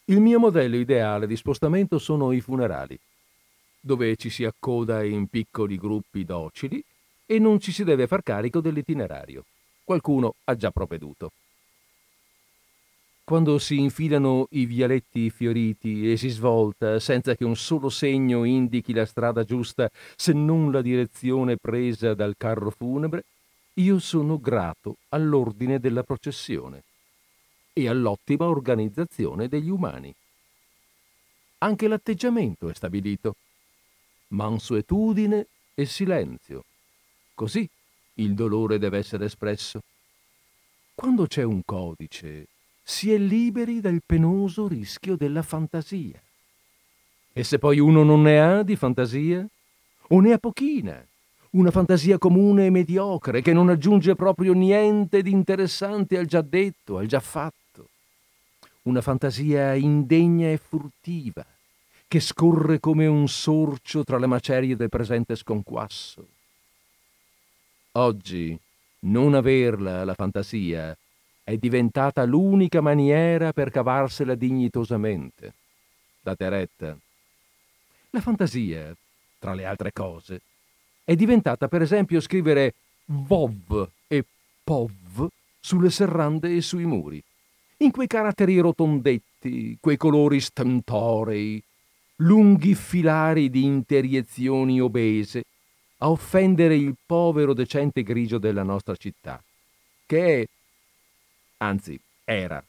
Il mio modello ideale di spostamento sono i funerali, dove ci si accoda in piccoli gruppi docili e non ci si deve far carico dell'itinerario. Qualcuno ha già provveduto quando si infilano i vialetti fioriti e si svolta senza che un solo segno indichi la strada giusta se non la direzione presa dal carro funebre, io sono grato all'ordine della processione e all'ottima organizzazione degli umani. Anche l'atteggiamento è stabilito. Mansuetudine e silenzio. Così il dolore deve essere espresso. Quando c'è un codice si è liberi dal penoso rischio della fantasia. E se poi uno non ne ha di fantasia? O ne ha pochina? Una fantasia comune e mediocre che non aggiunge proprio niente di interessante al già detto, al già fatto. Una fantasia indegna e furtiva, che scorre come un sorcio tra le macerie del presente sconquasso. Oggi non averla la fantasia è diventata l'unica maniera per cavarsela dignitosamente. Date retta. La fantasia, tra le altre cose, è diventata per esempio scrivere VOV e POV sulle serrande e sui muri, in quei caratteri rotondetti, quei colori stentorei, lunghi filari di interiezioni obese, a offendere il povero decente grigio della nostra città, che è anzi era,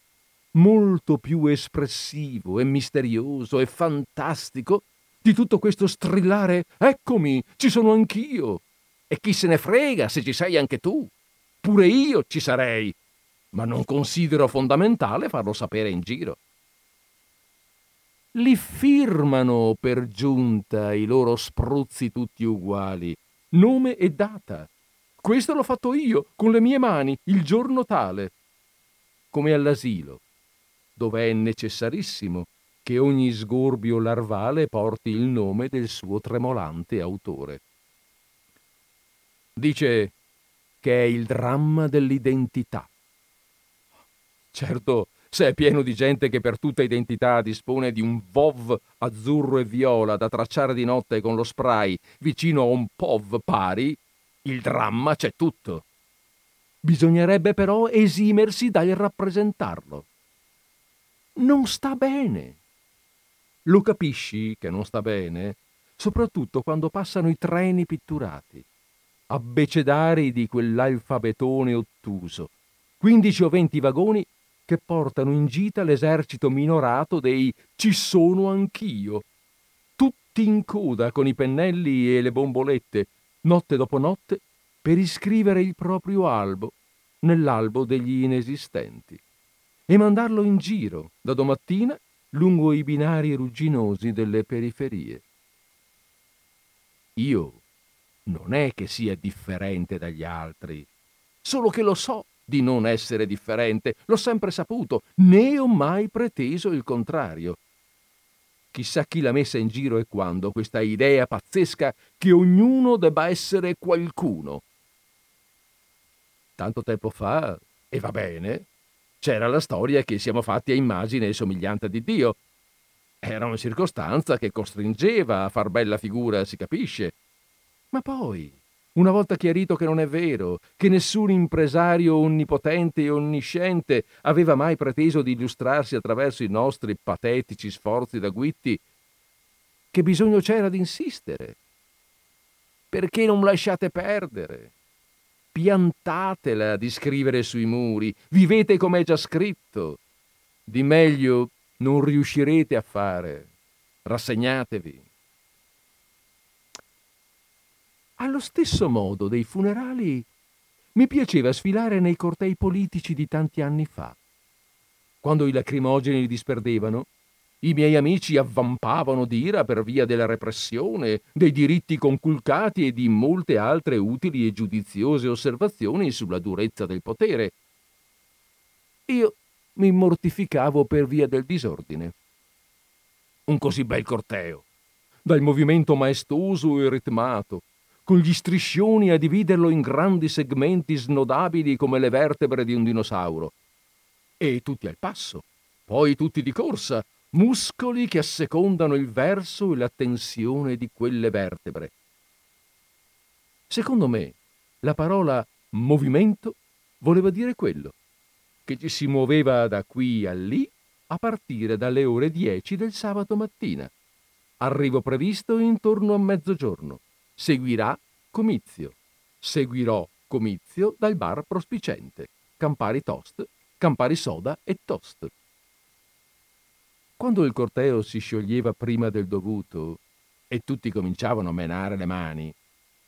molto più espressivo e misterioso e fantastico di tutto questo strillare Eccomi, ci sono anch'io. E chi se ne frega se ci sei anche tu? Pure io ci sarei, ma non considero fondamentale farlo sapere in giro. Li firmano per giunta i loro spruzzi tutti uguali, nome e data. Questo l'ho fatto io, con le mie mani, il giorno tale come all'asilo, dove è necessarissimo che ogni sgorbio larvale porti il nome del suo tremolante autore. Dice che è il dramma dell'identità. Certo, se è pieno di gente che per tutta identità dispone di un VOV azzurro e viola da tracciare di notte con lo spray vicino a un POV pari, il dramma c'è tutto. Bisognerebbe però esimersi dal rappresentarlo. Non sta bene. Lo capisci che non sta bene, soprattutto quando passano i treni pitturati, abbecedari di quell'alfabetone ottuso, 15 o 20 vagoni che portano in gita l'esercito minorato dei ci sono anch'io, tutti in coda con i pennelli e le bombolette, notte dopo notte, per iscrivere il proprio albo nell'albo degli inesistenti e mandarlo in giro da domattina lungo i binari rugginosi delle periferie. Io non è che sia differente dagli altri, solo che lo so di non essere differente, l'ho sempre saputo, né ho mai preteso il contrario. Chissà chi l'ha messa in giro e quando questa idea pazzesca che ognuno debba essere qualcuno tanto tempo fa, e va bene, c'era la storia che siamo fatti a immagine e somiglianza di Dio. Era una circostanza che costringeva a far bella figura, si capisce. Ma poi, una volta chiarito che non è vero, che nessun impresario onnipotente e onnisciente aveva mai preteso di illustrarsi attraverso i nostri patetici sforzi da guitti, che bisogno c'era di insistere? Perché non lasciate perdere? Piantatela di scrivere sui muri, vivete come è già scritto. Di meglio non riuscirete a fare. Rassegnatevi. Allo stesso modo dei funerali mi piaceva sfilare nei cortei politici di tanti anni fa. Quando i lacrimogeni disperdevano, i miei amici avvampavano d'ira per via della repressione, dei diritti conculcati e di molte altre utili e giudiziose osservazioni sulla durezza del potere. Io mi mortificavo per via del disordine. Un così bel corteo. dal movimento maestoso e ritmato, con gli striscioni a dividerlo in grandi segmenti snodabili come le vertebre di un dinosauro. E tutti al passo, poi tutti di corsa, muscoli che assecondano il verso e la tensione di quelle vertebre. Secondo me, la parola movimento voleva dire quello, che ci si muoveva da qui a lì a partire dalle ore 10 del sabato mattina. Arrivo previsto intorno a mezzogiorno. Seguirà comizio. Seguirò comizio dal bar prospicente. Campari toast, Campari soda e toast. Quando il corteo si scioglieva prima del dovuto e tutti cominciavano a menare le mani,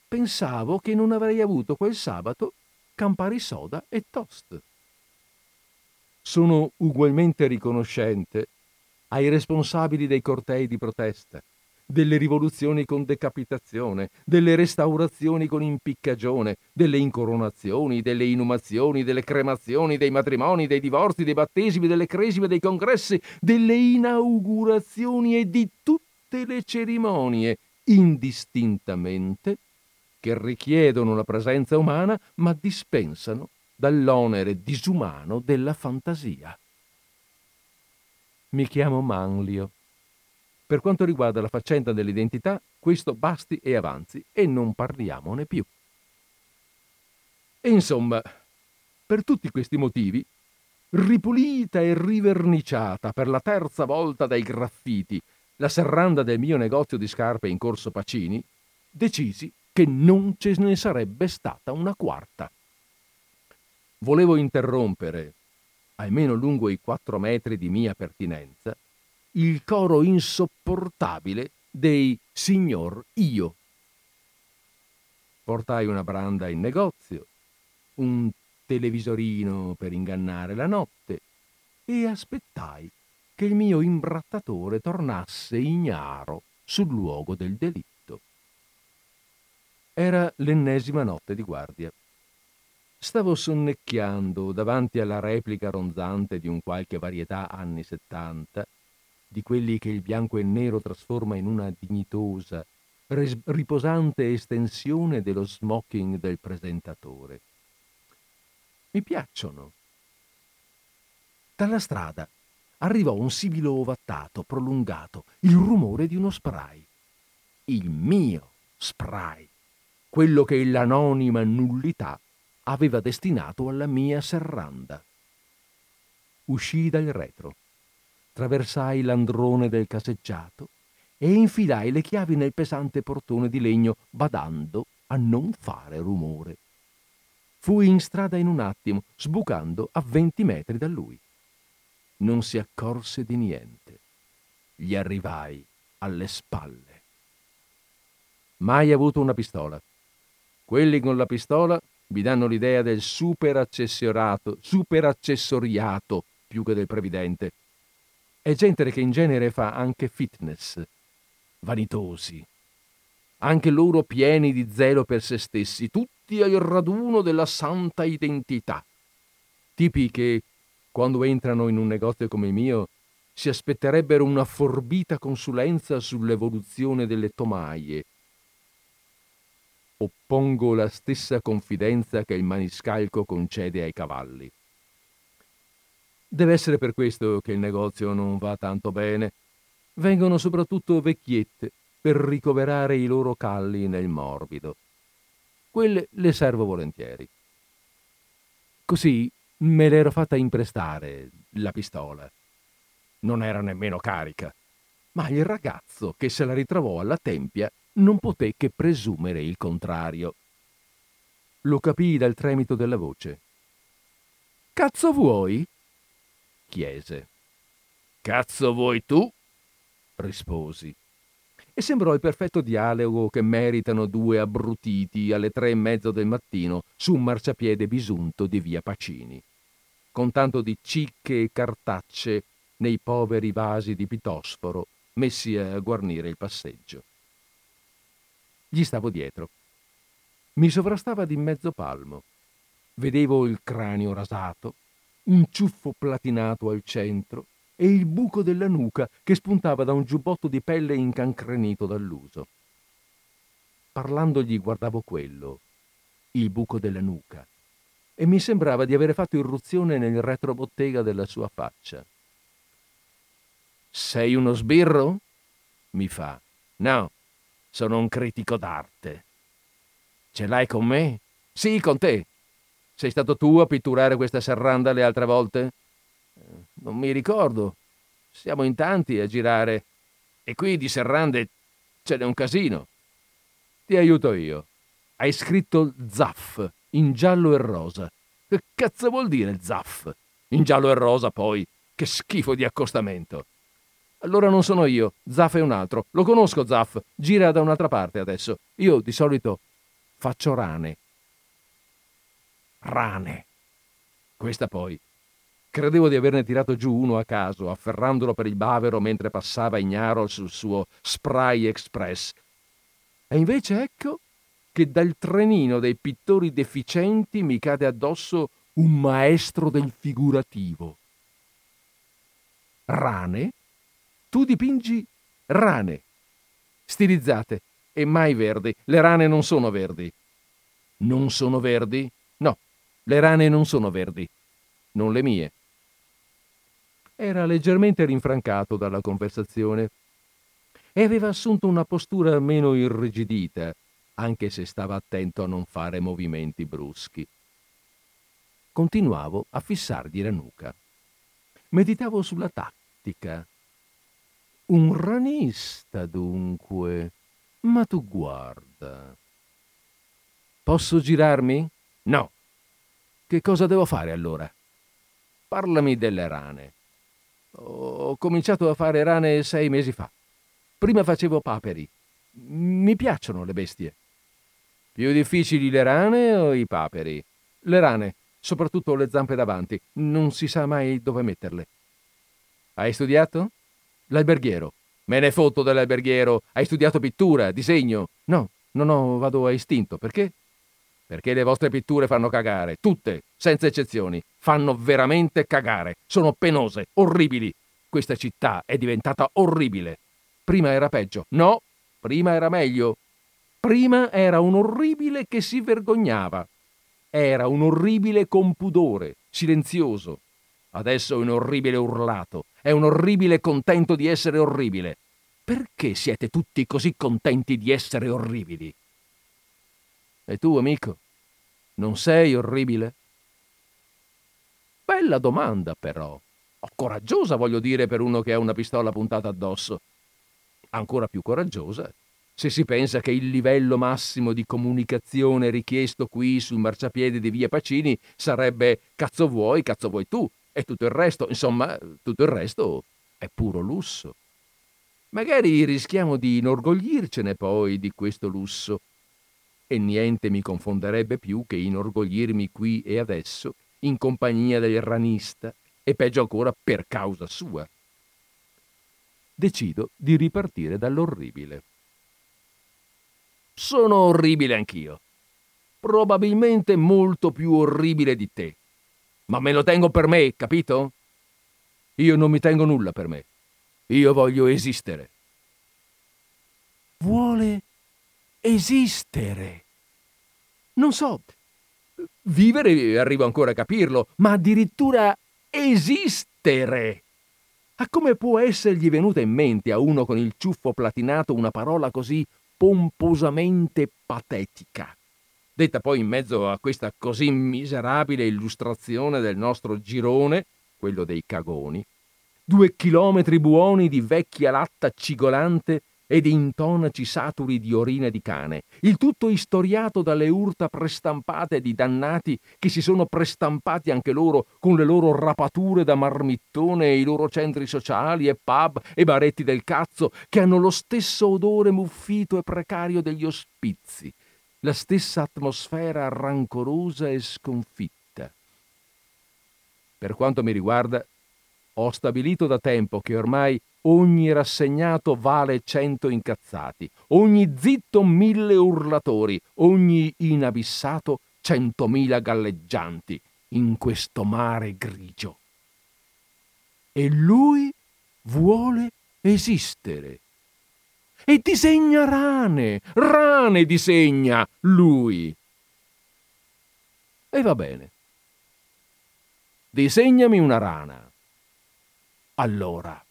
pensavo che non avrei avuto quel sabato Campari soda e toast. Sono ugualmente riconoscente ai responsabili dei cortei di protesta, delle rivoluzioni con decapitazione, delle restaurazioni con impiccagione, delle incoronazioni, delle inumazioni, delle cremazioni, dei matrimoni, dei divorzi, dei battesimi, delle cresime, dei congressi, delle inaugurazioni e di tutte le cerimonie, indistintamente, che richiedono la presenza umana ma dispensano dall'onere disumano della fantasia. Mi chiamo Manlio. Per quanto riguarda la faccenda dell'identità, questo basti e avanzi e non parliamone più. E insomma, per tutti questi motivi, ripulita e riverniciata per la terza volta dai graffiti la serranda del mio negozio di scarpe in corso Pacini, decisi che non ce ne sarebbe stata una quarta. Volevo interrompere, almeno lungo i quattro metri di mia pertinenza, il coro insopportabile dei signor io. Portai una branda in negozio, un televisorino per ingannare la notte e aspettai che il mio imbrattatore tornasse ignaro sul luogo del delitto. Era l'ennesima notte di guardia. Stavo sonnecchiando davanti alla replica ronzante di un qualche varietà anni settanta, di quelli che il bianco e nero trasforma in una dignitosa, res- riposante estensione dello smoking del presentatore. Mi piacciono. Dalla strada arrivò un sibilo ovattato, prolungato, il rumore di uno spray. Il mio spray quello che l'anonima nullità aveva destinato alla mia serranda. Uscii dal retro, traversai l'androne del caseggiato e infilai le chiavi nel pesante portone di legno, badando a non fare rumore. Fui in strada in un attimo, sbucando a venti metri da lui. Non si accorse di niente. Gli arrivai alle spalle. Mai avuto una pistola quelli con la pistola vi danno l'idea del super accessorato, super accessoriato più che del previdente. È gente che in genere fa anche fitness, vanitosi, anche loro pieni di zelo per se stessi, tutti al raduno della santa identità. Tipi che, quando entrano in un negozio come il mio, si aspetterebbero una forbita consulenza sull'evoluzione delle tomaie, oppongo la stessa confidenza che il maniscalco concede ai cavalli. Deve essere per questo che il negozio non va tanto bene. Vengono soprattutto vecchiette per ricoverare i loro calli nel morbido. Quelle le servo volentieri. Così me l'ero fatta imprestare la pistola. Non era nemmeno carica, ma il ragazzo che se la ritrovò alla tempia non poté che presumere il contrario. Lo capii dal tremito della voce. Cazzo vuoi? Chiese. Cazzo vuoi tu? risposi. E sembrò il perfetto dialogo che meritano due abbrutiti alle tre e mezzo del mattino su un marciapiede bisunto di via Pacini, con tanto di cicche e cartacce nei poveri vasi di pitosforo messi a guarnire il passeggio. Gli stavo dietro. Mi sovrastava di mezzo palmo. Vedevo il cranio rasato, un ciuffo platinato al centro e il buco della nuca che spuntava da un giubbotto di pelle incancrenito dall'uso. Parlandogli guardavo quello, il buco della nuca, e mi sembrava di avere fatto irruzione nel retrobottega della sua faccia. Sei uno sbirro? mi fa. No, sono un critico d'arte. Ce l'hai con me? Sì, con te. Sei stato tu a pitturare questa serranda le altre volte? Non mi ricordo. Siamo in tanti a girare. E qui di serrande ce n'è un casino. Ti aiuto io. Hai scritto Zaff in giallo e rosa. Che cazzo vuol dire Zaff? In giallo e rosa poi. Che schifo di accostamento. Allora non sono io, Zaff è un altro. Lo conosco Zaff, gira da un'altra parte adesso. Io di solito faccio rane. Rane. Questa poi. Credevo di averne tirato giù uno a caso, afferrandolo per il bavero mentre passava ignaro sul suo Spray Express. E invece ecco che dal trenino dei pittori deficienti mi cade addosso un maestro del figurativo. Rane? Tu dipingi rane, stilizzate e mai verdi. Le rane non sono verdi. Non sono verdi? Le rane non sono verdi. Non le mie. Era leggermente rinfrancato dalla conversazione e aveva assunto una postura meno irrigidita, anche se stava attento a non fare movimenti bruschi. Continuavo a fissargli la nuca. Meditavo sulla tattica, un ranista, dunque. Ma tu guarda. Posso girarmi? No. Che cosa devo fare allora? Parlami delle rane. Ho cominciato a fare rane sei mesi fa. Prima facevo paperi. Mi piacciono le bestie. Più difficili le rane o i paperi? Le rane, soprattutto le zampe davanti. Non si sa mai dove metterle. Hai studiato? L'alberghiero. Me ne fotto dell'alberghiero. Hai studiato pittura, disegno? No, no, no, vado a istinto. Perché? Perché le vostre pitture fanno cagare. Tutte, senza eccezioni. Fanno veramente cagare. Sono penose, orribili. Questa città è diventata orribile. Prima era peggio. No, prima era meglio. Prima era un orribile che si vergognava. Era un orribile con pudore, silenzioso. Adesso è un orribile urlato. È un orribile contento di essere orribile. Perché siete tutti così contenti di essere orribili? E tu, amico, non sei orribile? Bella domanda, però. Oh, coraggiosa, voglio dire, per uno che ha una pistola puntata addosso. Ancora più coraggiosa se si pensa che il livello massimo di comunicazione richiesto qui sul marciapiede di Via Pacini sarebbe cazzo vuoi, cazzo vuoi tu, e tutto il resto, insomma, tutto il resto è puro lusso. Magari rischiamo di inorgoglircene poi di questo lusso. E niente mi confonderebbe più che inorgoglirmi qui e adesso in compagnia del ranista e peggio ancora per causa sua. Decido di ripartire dall'orribile. Sono orribile anch'io. Probabilmente molto più orribile di te ma me lo tengo per me, capito? Io non mi tengo nulla per me. Io voglio esistere. Vuole esistere. Non so, vivere arrivo ancora a capirlo, ma addirittura esistere. A come può essergli venuta in mente a uno con il ciuffo platinato una parola così pomposamente patetica? detta poi in mezzo a questa così miserabile illustrazione del nostro girone, quello dei cagoni, due chilometri buoni di vecchia latta cigolante e di intonaci saturi di orina di cane, il tutto istoriato dalle urta prestampate di dannati che si sono prestampati anche loro con le loro rapature da marmittone e i loro centri sociali e pub e baretti del cazzo che hanno lo stesso odore muffito e precario degli ospizi, la stessa atmosfera rancorosa e sconfitta. Per quanto mi riguarda, ho stabilito da tempo che ormai ogni rassegnato vale cento incazzati, ogni zitto mille urlatori, ogni inabissato centomila galleggianti in questo mare grigio. E lui vuole esistere. E disegna rane, rane disegna lui. E va bene. Disegnami una rana. Allora.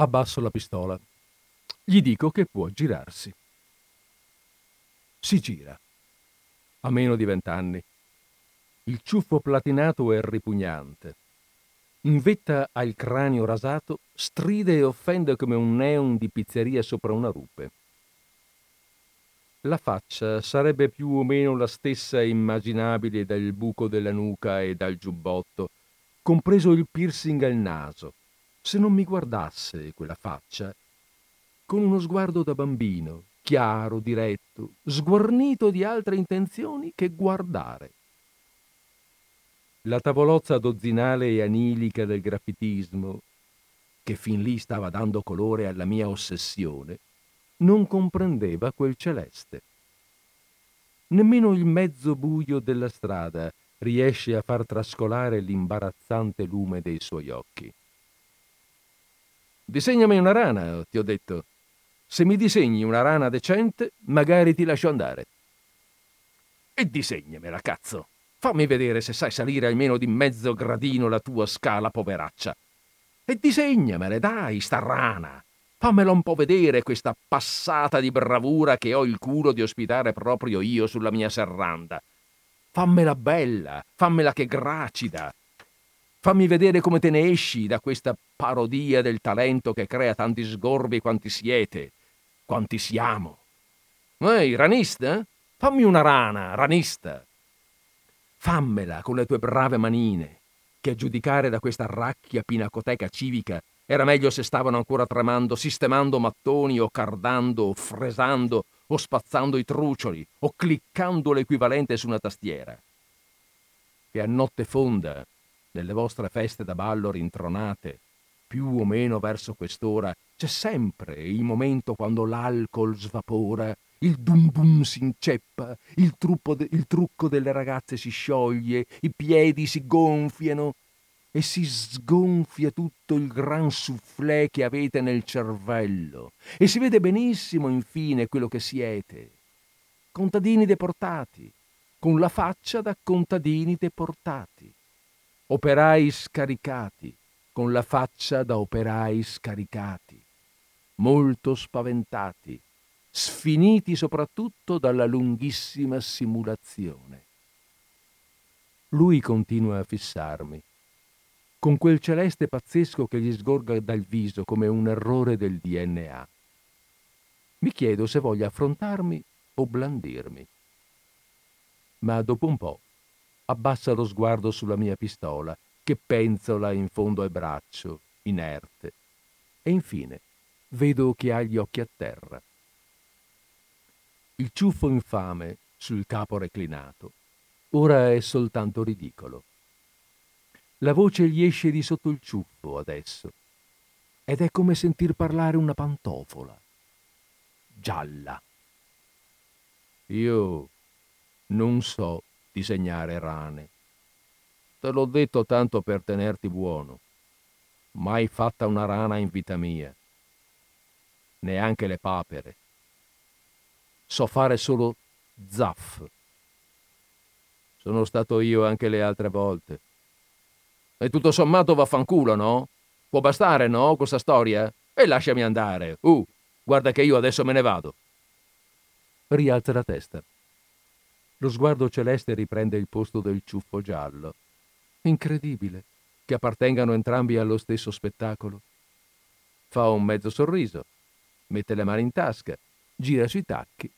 Abbasso la pistola. Gli dico che può girarsi. Si gira. A meno di vent'anni. Il ciuffo platinato è ripugnante. In vetta ha il cranio rasato, stride e offende come un neon di pizzeria sopra una rupe. La faccia sarebbe più o meno la stessa immaginabile dal buco della nuca e dal giubbotto, compreso il piercing al naso, se non mi guardasse quella faccia con uno sguardo da bambino, chiaro, diretto, sguarnito di altre intenzioni che guardare. La tavolozza dozzinale e anilica del graffitismo, che fin lì stava dando colore alla mia ossessione, non comprendeva quel celeste. Nemmeno il mezzo buio della strada riesce a far trascolare l'imbarazzante lume dei suoi occhi. Disegnami una rana, ti ho detto. Se mi disegni una rana decente, magari ti lascio andare. E disegnamela, cazzo. Fammi vedere se sai salire almeno di mezzo gradino la tua scala, poveraccia. E disegnamela, dai, sta rana. Fammela un po' vedere questa passata di bravura che ho il culo di ospitare proprio io sulla mia serranda. Fammela bella, fammela che gracida, Fammi vedere come te ne esci da questa parodia del talento che crea tanti sgorbi quanti siete, quanti siamo. Ehi, ranista? Fammi una rana, ranista. Fammela con le tue brave manine, che a giudicare da questa racchia pinacoteca civica era meglio se stavano ancora tremando, sistemando mattoni o cardando o fresando o spazzando i trucioli o cliccando l'equivalente su una tastiera. Che a notte fonda nelle vostre feste da ballo rintronate, più o meno verso quest'ora, c'è sempre il momento quando l'alcol svapora, il dum dum si inceppa, il, de- il trucco delle ragazze si scioglie, i piedi si gonfiano e si sgonfia tutto il gran soufflé che avete nel cervello e si vede benissimo infine quello che siete. Contadini deportati, con la faccia da contadini deportati operai scaricati, con la faccia da operai scaricati, molto spaventati, sfiniti soprattutto dalla lunghissima simulazione. Lui continua a fissarmi, con quel celeste pazzesco che gli sgorga dal viso come un errore del DNA. Mi chiedo se voglia affrontarmi o blandirmi. Ma dopo un po' abbassa lo sguardo sulla mia pistola, che penzola in fondo al braccio, inerte. E infine vedo che ha gli occhi a terra. Il ciuffo infame sul capo reclinato ora è soltanto ridicolo. La voce gli esce di sotto il ciuffo adesso ed è come sentir parlare una pantofola. Gialla. Io non so disegnare rane. Te l'ho detto tanto per tenerti buono. Mai fatta una rana in vita mia. Neanche le papere. So fare solo zaff. Sono stato io anche le altre volte. E tutto sommato vaffanculo, no? Può bastare, no, questa storia? E lasciami andare. Uh, guarda che io adesso me ne vado. Rialza la testa. Lo sguardo celeste riprende il posto del ciuffo giallo. Incredibile che appartengano entrambi allo stesso spettacolo. Fa un mezzo sorriso, mette le mani in tasca, gira sui tacchi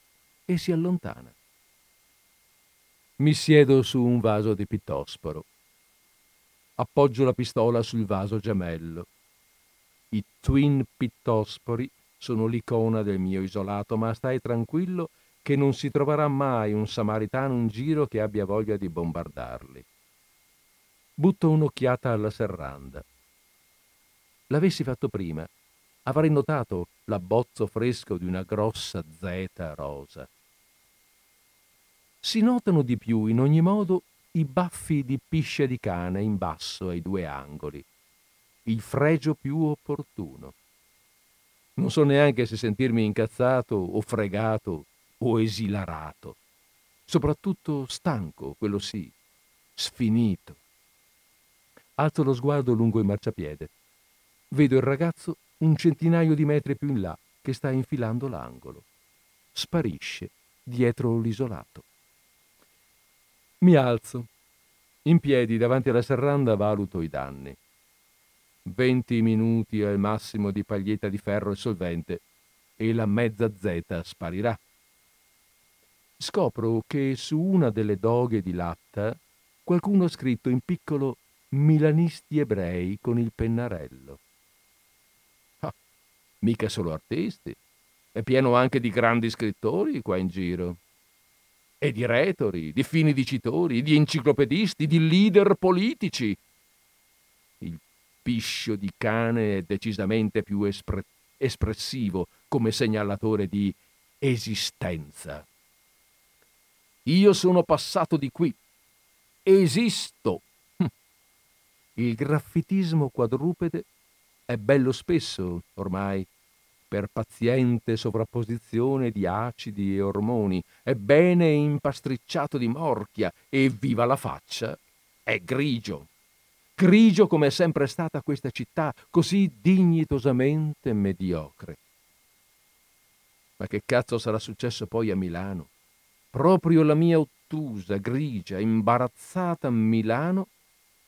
e si allontana. Mi siedo su un vaso di pittosporo. Appoggio la pistola sul vaso gemello. I twin pittospori sono l'icona del mio isolato, ma stai tranquillo che non si troverà mai un samaritano in giro che abbia voglia di bombardarli. Butto un'occhiata alla serranda. L'avessi fatto prima, avrei notato l'abbozzo fresco di una grossa zeta rosa. Si notano di più, in ogni modo, i baffi di piscia di cane in basso ai due angoli, il fregio più opportuno. Non so neanche se sentirmi incazzato o fregato o esilarato. Soprattutto stanco, quello sì, sfinito. Alzo lo sguardo lungo il marciapiede. Vedo il ragazzo un centinaio di metri più in là che sta infilando l'angolo. Sparisce dietro l'isolato. Mi alzo. In piedi davanti alla serranda valuto i danni. Venti minuti al massimo di paglietta di ferro e solvente e la mezza Z sparirà. Scopro che su una delle doghe di latta qualcuno ha scritto in piccolo Milanisti ebrei con il pennarello. Ah, mica solo artisti. È pieno anche di grandi scrittori qua in giro. E di retori, di fini dicitori, di enciclopedisti, di leader politici. Il piscio di cane è decisamente più espre- espressivo come segnalatore di esistenza. Io sono passato di qui. Esisto. Hm. Il graffitismo quadrupede è bello spesso, ormai, per paziente sovrapposizione di acidi e ormoni, è bene impastricciato di morchia e viva la faccia, è grigio. Grigio come è sempre stata questa città, così dignitosamente mediocre. Ma che cazzo sarà successo poi a Milano? Proprio la mia ottusa, grigia, imbarazzata Milano,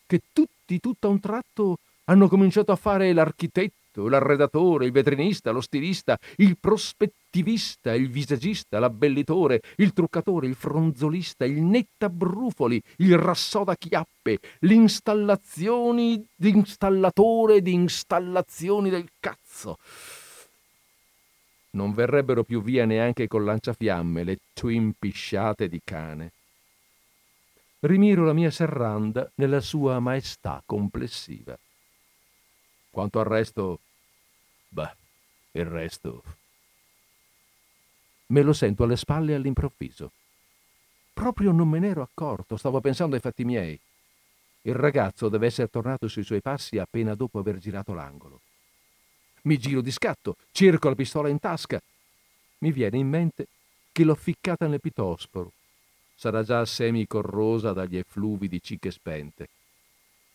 che tutti, tutto a un tratto, hanno cominciato a fare l'architetto l'arredatore, il vetrinista, lo stilista, il prospettivista, il visagista, l'abbellitore, il truccatore, il fronzolista, il nettabrufoli, il rassoda chiappe, l'installazioni d'installatore di installazioni del cazzo. Non verrebbero più via neanche col lanciafiamme le twin pisciate di cane. Rimiro la mia serranda nella sua maestà complessiva. Quanto al resto, beh, il resto... Me lo sento alle spalle all'improvviso. Proprio non me ne ero accorto, stavo pensando ai fatti miei. Il ragazzo deve essere tornato sui suoi passi appena dopo aver girato l'angolo. Mi giro di scatto, cerco la pistola in tasca. Mi viene in mente che l'ho ficcata nel pitosporo. Sarà già semi-corrosa dagli effluvi di cicche spente.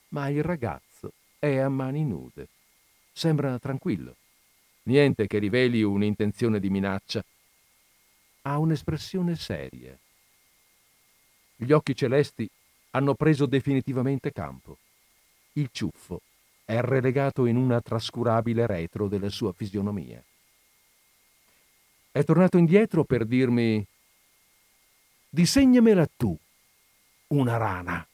Ma il ragazzo è a mani nude. Sembra tranquillo. Niente che riveli un'intenzione di minaccia. Ha un'espressione seria. Gli occhi celesti hanno preso definitivamente campo. Il ciuffo è relegato in una trascurabile retro della sua fisionomia. È tornato indietro per dirmi disegnamela tu, una rana.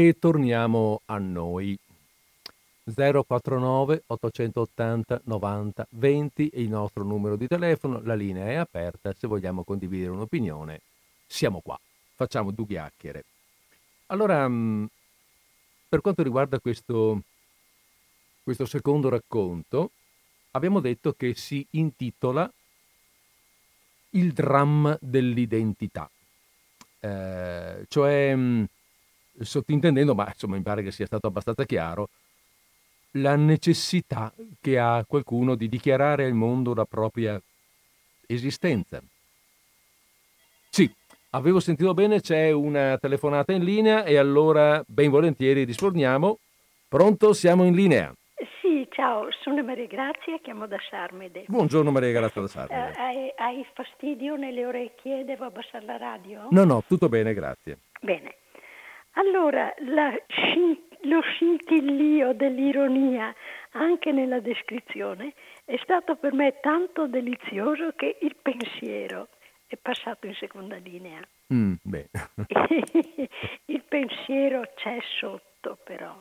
E torniamo a noi. 049 880 90 20 è il nostro numero di telefono, la linea è aperta, se vogliamo condividere un'opinione siamo qua, facciamo due chiacchiere. Allora, mm, per quanto riguarda questo, questo secondo racconto, abbiamo detto che si intitola Il dramma dell'identità, eh, cioè mm, sottintendendo, ma insomma mi pare che sia stato abbastanza chiaro, la necessità che ha qualcuno di dichiarare al mondo la propria esistenza. Sì, avevo sentito bene, c'è una telefonata in linea e allora ben volentieri risponiamo. Pronto, siamo in linea. Sì, ciao, sono Maria Grazia, chiamo da Sarmede. Buongiorno Maria Grazia da Sarmede. Eh, hai, hai fastidio nelle orecchie? Devo abbassare la radio? No, no, tutto bene, grazie. Bene. Allora, la scintilla lo scintillio dell'ironia anche nella descrizione è stato per me tanto delizioso che il pensiero è passato in seconda linea. Mm, *laughs* il pensiero c'è sotto però,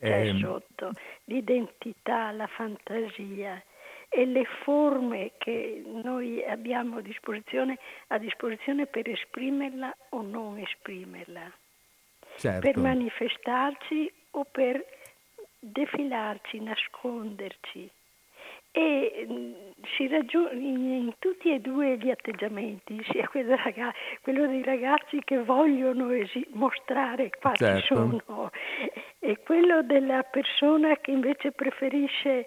c'è eh, sotto l'identità, la fantasia e le forme che noi abbiamo a disposizione, a disposizione per esprimerla o non esprimerla certo. per manifestarci o per defilarci, nasconderci. E mm, si ragiona in tutti e due gli atteggiamenti, sia quello, ragazzi, quello dei ragazzi che vogliono esi- mostrare quanti certo. sono e quello della persona che invece preferisce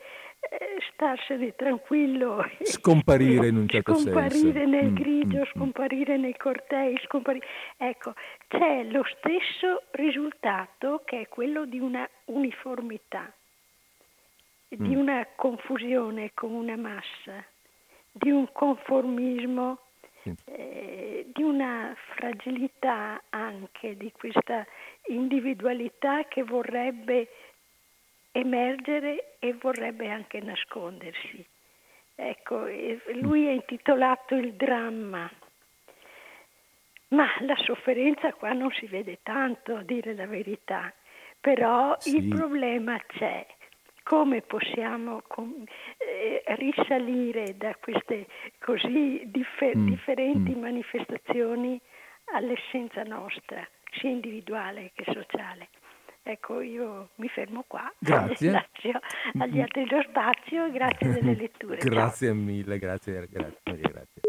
starsene tranquillo. Scomparire in un certo scomparire senso. Scomparire nel mm, grigio, mm, mm, scomparire nei cortei, scomparire... Ecco, c'è lo stesso risultato che è quello di una uniformità, mm. di una confusione con una massa, di un conformismo, eh, di una fragilità anche di questa individualità che vorrebbe emergere e vorrebbe anche nascondersi. Ecco, lui è intitolato Il dramma, ma la sofferenza qua non si vede tanto, a dire la verità, però sì. il problema c'è. Come possiamo com- eh, risalire da queste così differ- mm. differenti mm. manifestazioni all'essenza nostra, sia individuale che sociale? Ecco, io mi fermo qua. *laughs* Grazie. Lascio agli mm. altri lo spazio e grazie delle letture. *laughs* grazie Ciao. mille, grazie, grazie grazie.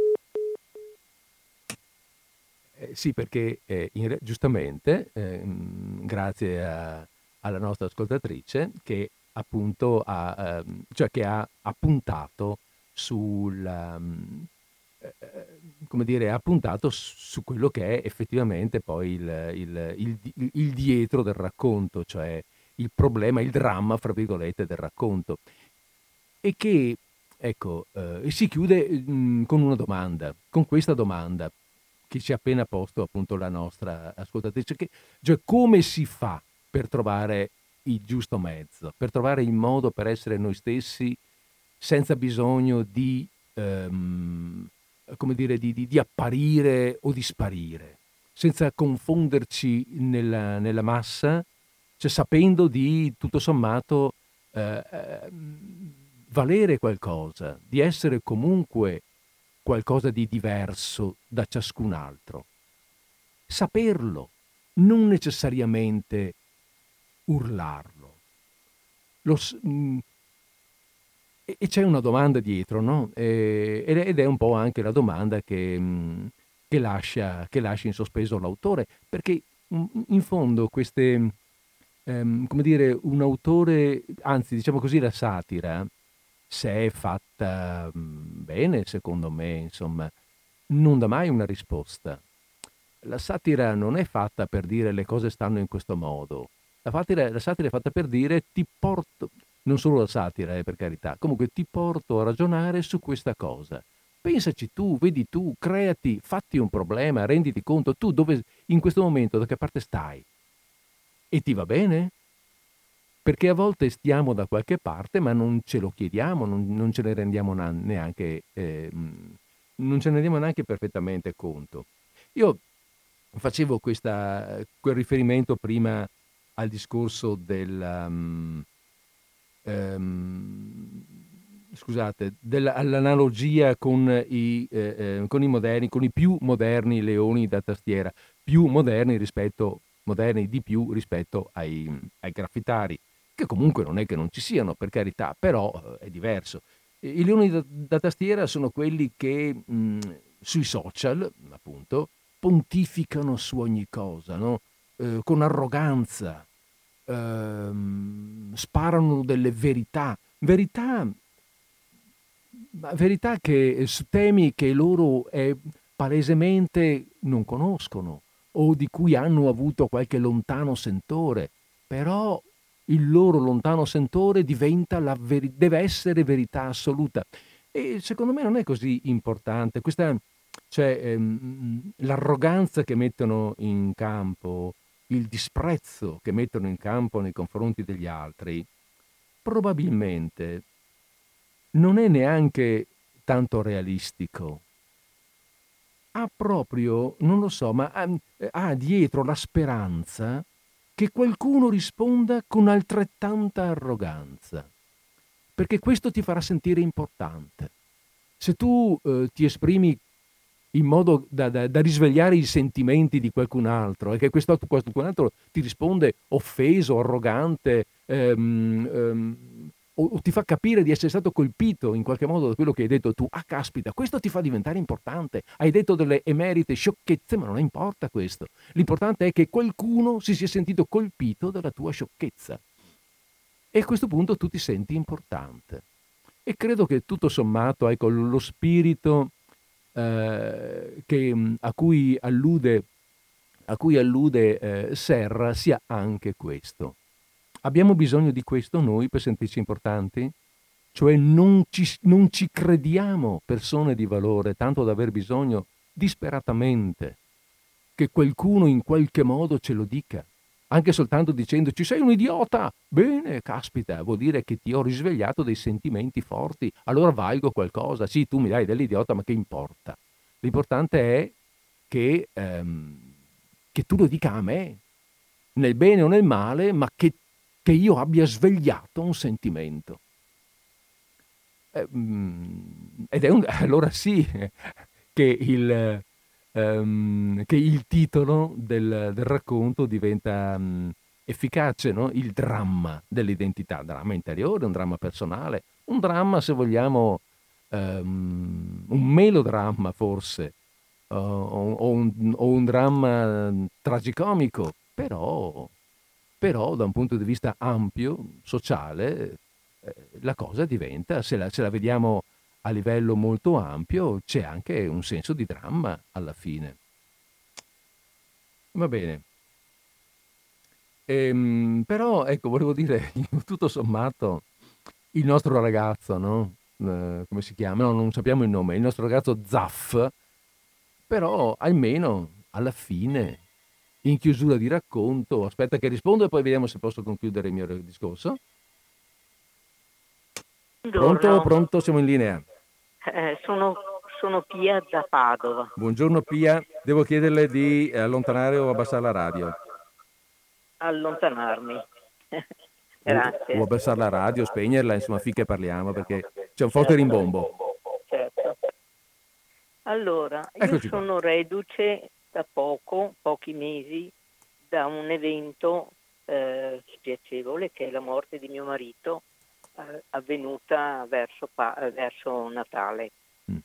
Eh, sì, perché eh, in, giustamente, eh, grazie a, alla nostra ascoltatrice, che appunto ha, ehm, cioè che ha appuntato sul, um, come dire, ha puntato su quello che è effettivamente poi il, il, il, il, dietro del racconto, cioè il problema, il dramma, fra virgolette, del racconto. E che, ecco, eh, si chiude mh, con una domanda, con questa domanda che ci ha appena posto appunto la nostra ascoltatrice, che, cioè come si fa per trovare il giusto mezzo, per trovare il modo per essere noi stessi senza bisogno di... Um, come dire, di, di, di, apparire o di sparire, senza confonderci nella, nella massa, cioè sapendo di tutto sommato eh, ehm, valere qualcosa, di essere comunque qualcosa di diverso da ciascun altro. Saperlo, non necessariamente urlarlo. Lo, mh, e c'è una domanda dietro, no? ed è un po' anche la domanda che, mm, che, lascia, che lascia, in sospeso l'autore, perché mm, in fondo queste, ehm, come dire, un autore, anzi diciamo così la satira, se è fatta mm, bene, secondo me, insomma, non dà mai una risposta. La satira non è fatta per dire le cose stanno in questo modo. La, satira, la satira è fatta per dire ti porto, non solo la satira, eh, per carità, comunque ti porto a ragionare su questa cosa. Pensaci tu, vedi tu, creati, fatti un problema, renditi conto tu dove in questo momento da che parte stai. E ti va bene? Perché a volte stiamo da qualche parte ma non ce lo chiediamo, non, non ce ne rendiamo neanche, eh, non ce ne rendiamo neanche perfettamente conto. Io facevo questa, quel riferimento prima al discorso del... Um, um, scusate, dell'analogia con i, eh, eh, con i moderni, con i più moderni leoni da tastiera, più moderni rispetto, moderni di più rispetto ai, ai graffitari, che comunque non è che non ci siano, per carità, però eh, è diverso. I leoni da, da tastiera sono quelli che mh, sui social, appunto, pontificano su ogni cosa, no? eh, con arroganza, ehm, sparano delle verità, verità, verità che, su temi che loro eh, palesemente non conoscono o di cui hanno avuto qualche lontano sentore, però il loro lontano sentore veri- deve essere verità assoluta. E secondo me non è così importante. Questa, cioè, ehm, l'arroganza che mettono in campo, il disprezzo che mettono in campo nei confronti degli altri, probabilmente non è neanche tanto realistico. Ha proprio, non lo so, ma ha, ha dietro la speranza che qualcuno risponda con altrettanta arroganza, perché questo ti farà sentire importante. Se tu eh, ti esprimi in modo da, da, da, risvegliare i sentimenti di qualcun altro e che questo, qualcun altro ti risponde offeso, arrogante, ehm, ehm, o, o, ti fa capire di essere stato colpito in qualche modo da quello che hai detto tu, ah caspita, questo ti fa diventare importante, hai detto delle emerite sciocchezze, ma non importa questo, l'importante è che qualcuno si sia sentito colpito dalla tua sciocchezza. E a questo punto tu ti senti importante. E credo che tutto sommato, ecco, lo spirito eh, che, a cui allude, a cui allude eh, Serra sia anche questo Abbiamo bisogno di questo noi per sentirci importanti? Cioè non ci, non ci crediamo persone di valore, tanto da aver bisogno disperatamente che qualcuno in qualche modo ce lo dica, anche soltanto dicendoci sei un idiota. Bene, caspita, vuol dire che ti ho risvegliato dei sentimenti forti, allora valgo qualcosa. Sì, tu mi dai dell'idiota, ma che importa? L'importante è che, ehm, che tu lo dica a me, nel bene o nel male, ma che che io abbia svegliato un sentimento. Eh, mm, ed è un, *laughs* allora sì che il, um, che il titolo del, del, racconto diventa um, efficace, no? il dramma dell'identità, dramma interiore, un dramma personale, un dramma se vogliamo, um, un melodramma forse, o, o, un, o un dramma tragicomico, però però da un punto di vista ampio, sociale, eh, la cosa diventa, se la, se la, vediamo a livello molto ampio, c'è anche un senso di dramma alla fine. Va bene. Ehm, però, ecco, volevo dire, *laughs* tutto sommato, il nostro ragazzo, no? Eh, come si chiama? No, non sappiamo il nome, il nostro ragazzo Zaff, però almeno alla fine in chiusura di racconto. Aspetta che rispondo e poi vediamo se posso concludere il mio discorso. Pronto, pronto, siamo in linea. Eh, sono, sono, Pia da Padova. Buongiorno Pia, devo chiederle di allontanare o abbassare la radio. Allontanarmi. *laughs* Grazie. O abbassare la radio, spegnerla, insomma, finché parliamo perché c'è un forte certo. rimbombo. Certo. Allora, Eccoci io sono qua. reduce da poco, pochi mesi, da un evento eh, spiacevole che è la morte di mio marito avvenuta verso, verso Natale. Mm.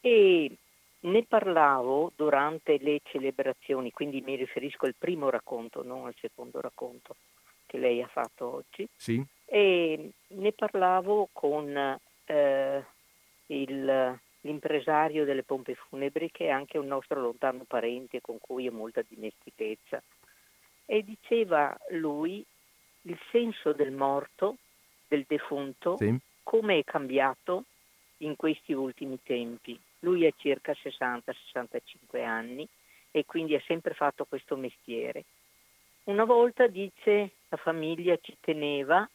E ne parlavo durante le celebrazioni, quindi mi riferisco al primo racconto, non al secondo racconto che lei ha fatto oggi. Sì. E ne parlavo con eh, il l'impresario delle pompe funebri che è anche un nostro lontano parente con cui ho molta dimestichezza. E diceva lui il senso del morto, del defunto, sì. come è cambiato in questi ultimi tempi. Lui ha circa 60-65 anni e quindi ha sempre fatto questo mestiere. Una volta, dice, la famiglia ci teneva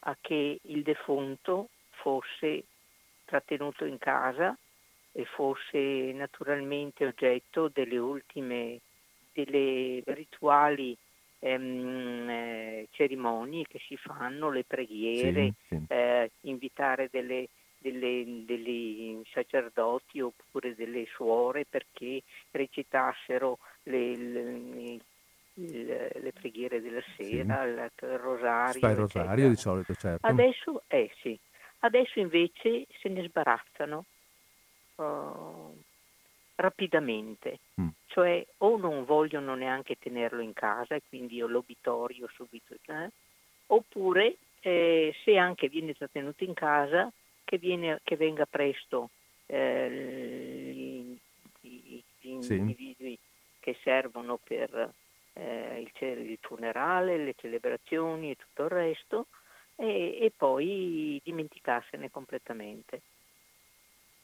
a che il defunto fosse trattenuto in casa e fosse naturalmente oggetto delle ultime, delle rituali ehm, eh, cerimonie che si fanno, le preghiere, sì, sì. Eh, invitare delle, delle, degli sacerdoti oppure delle suore perché recitassero le, le, le, preghiere della sera, il, rosario. Fai il rosario di solito, certo. Adesso, eh, sì. Adesso invece se ne sbarazzano uh, rapidamente, mm. cioè o non vogliono neanche tenerlo in casa e quindi io l'obitorio subito, eh? oppure eh, se anche viene trattenuto in casa che, viene, che venga presto eh, gli, gli, gli sì. individui che servono per eh, il, il, funerale, le celebrazioni e tutto il resto e, e poi dimenticarsene completamente.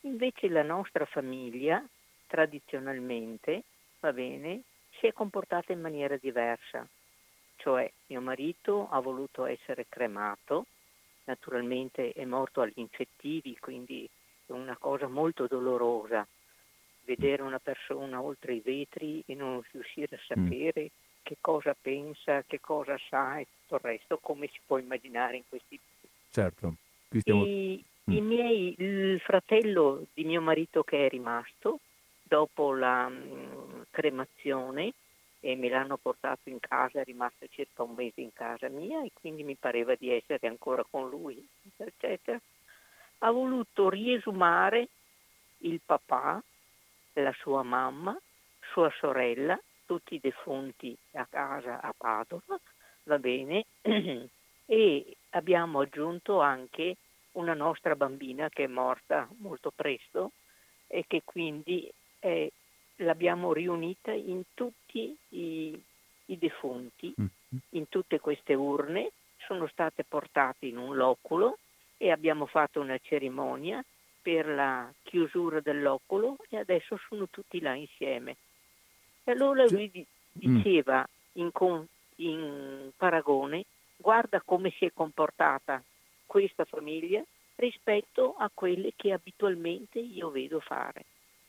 Invece la nostra famiglia tradizionalmente, va bene, si è comportata in maniera diversa. Cioè mio marito ha voluto essere cremato, naturalmente è morto agli infettivi, quindi è una cosa molto dolorosa vedere una persona oltre i vetri e non riuscire a mm. sapere mm. che cosa pensa, che cosa sa e tutto il resto, come si può immaginare in questi Certo. Stiamo... I, mm. i miei, il fratello di mio marito che è rimasto, dopo la mh, mm, cremazione, e me l'hanno portato in casa, è rimasto circa un mese in casa mia e quindi mi pareva di essere ancora con lui, eccetera. Ha voluto riesumare il papà, la sua mamma, sua sorella, tutti i defunti a casa a Padova, va bene, *clears throat* e abbiamo aggiunto anche una nostra bambina che è morta molto presto e che quindi è l'abbiamo riunita in tutti i, i defunti, mm-hmm. in tutte queste urne, sono state portate in un loculo e abbiamo fatto una cerimonia per la chiusura del loculo e adesso sono tutti là insieme. E allora lui mm. diceva in, in paragone, guarda come si è comportata questa famiglia rispetto a quelle che abitualmente io vedo fare.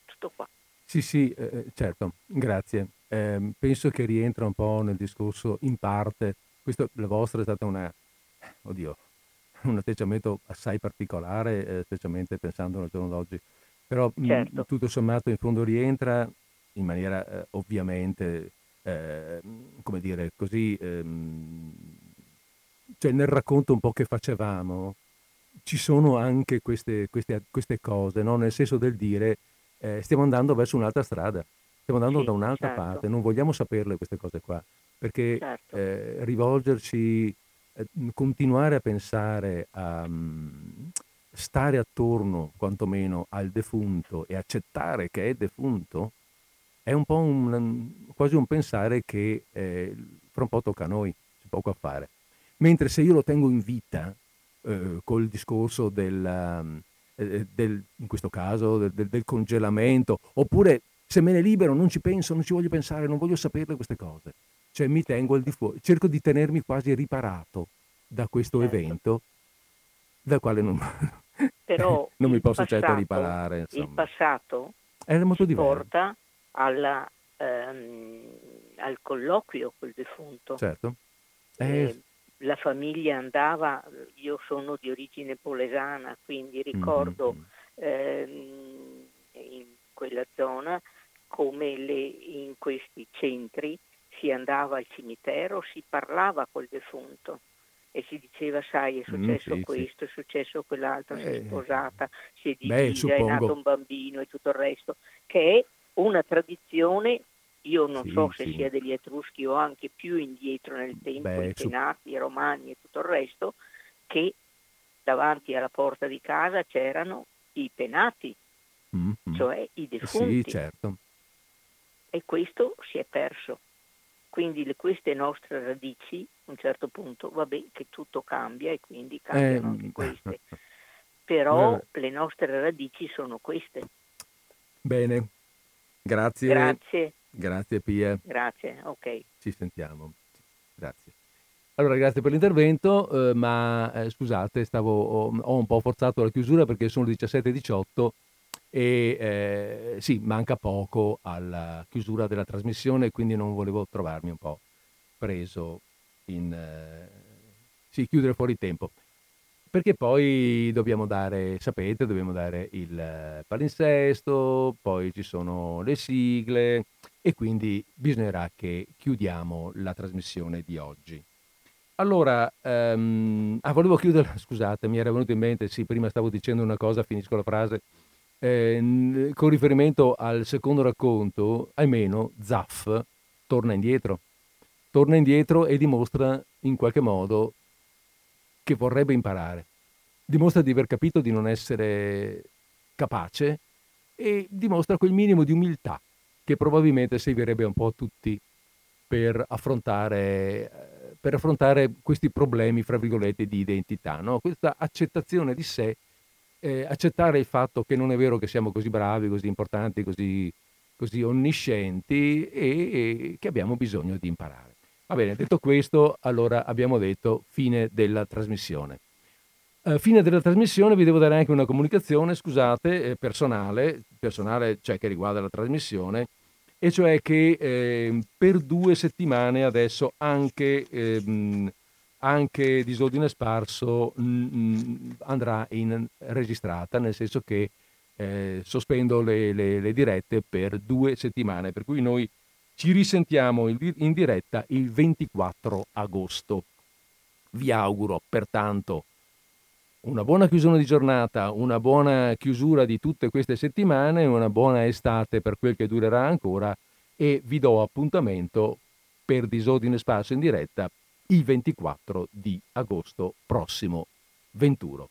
Tutto qua. Sì, sì, eh, eh, certo, grazie. Eh, penso che rientra un po' nel discorso in parte. Questo, la vostra è stata una, oddio, un atteggiamento assai particolare, eh, specialmente pensando al giorno d'oggi. Però certo. mh, tutto sommato in fondo rientra in maniera eh, ovviamente, eh, come dire, così, ehm, cioè nel racconto un po' che facevamo, ci sono anche queste, queste, queste cose, no? nel senso del dire eh, stiamo andando verso un'altra strada, stiamo andando sì, da un'altra certo. parte, non vogliamo saperle queste cose qua, perché certo. eh, rivolgerci, eh, continuare a pensare a um, stare attorno quantomeno al defunto e accettare che è defunto, è un po' un, quasi un pensare che eh, fra un po' tocca a noi, c'è poco a fare. Mentre se io lo tengo in vita, eh, col discorso del, um, eh, del, in questo caso del, del, del, congelamento, oppure se me ne libero non ci penso, non ci voglio pensare, non voglio saperle queste cose. Cioè mi tengo al di fuori, cerco di tenermi quasi riparato da questo certo. evento, dal quale non, *laughs* Però *laughs* non mi posso certo passato, certo riparare. Insomma. Il passato Era molto diverso. porta alla, ehm, al colloquio col defunto. Certo. Eh, eh, la famiglia andava, io sono di origine polesana, quindi ricordo mm-hmm. ehm, in quella zona come le, in questi centri si andava al cimitero, si parlava col defunto e si diceva sai è mm, successo mm, sì, sì. è successo quell'altro, eh, si è eh, sposata, si è divisa, è nato un bambino e tutto il resto, che è una tradizione io non sì, so se sì. sia degli Etruschi o anche più indietro nel tempo, Beh, i Penati, su... i Romani e tutto il resto, che davanti alla porta di casa c'erano i penati, mm-hmm. cioè i defunti. Sì, certo. E questo si è perso. Quindi le, queste nostre radici, a un certo punto, vabbè che tutto cambia e quindi cambiano eh, anche queste. *laughs* Però eh. le nostre radici sono queste. Bene, grazie. Grazie. Grazie Pia. Grazie, ok. Ci sentiamo. Grazie. Allora, grazie per l'intervento, eh, ma eh, scusate, stavo, ho, ho, un po' forzato la chiusura perché sono le 17.18 e eh, sì, manca poco alla chiusura della trasmissione, quindi non volevo trovarmi un po' preso in... Eh, sì, chiudere fuori tempo. Perché poi dobbiamo dare, sapete, dobbiamo dare il palinsesto, poi ci sono le sigle e quindi bisognerà che chiudiamo la trasmissione di oggi. Allora, um, ah, volevo chiudere, *laughs* scusate, mi era venuto in mente, sì, prima stavo dicendo una cosa, finisco la frase, eh, con riferimento al secondo racconto, almeno Zaff torna indietro, torna indietro e dimostra in qualche modo che vorrebbe imparare, dimostra di aver capito di non essere capace e dimostra quel minimo di umiltà che probabilmente servirebbe un po' a tutti per affrontare per affrontare questi problemi, fra virgolette, di identità. No? Questa accettazione di sé, eh, accettare il fatto che non è vero che siamo così bravi, così importanti, così, così onniscienti e, e che abbiamo bisogno di imparare. Va bene, detto questo, allora abbiamo detto fine della trasmissione. Uh, fine della trasmissione vi devo dare anche una comunicazione, scusate, eh, personale, personale cioè che riguarda la trasmissione, e cioè che eh, per due settimane adesso anche, ehm, anche Disordine Sparso mh, andrà in registrata, nel senso che eh, sospendo le, le, le, dirette per due settimane, per cui noi ci risentiamo in diretta il 24 agosto. Vi auguro pertanto una buona chiusura di giornata, una buona chiusura di tutte queste settimane, una buona estate per quel che durerà ancora e vi do appuntamento per disordine sparso in diretta il 24 di agosto prossimo venturo.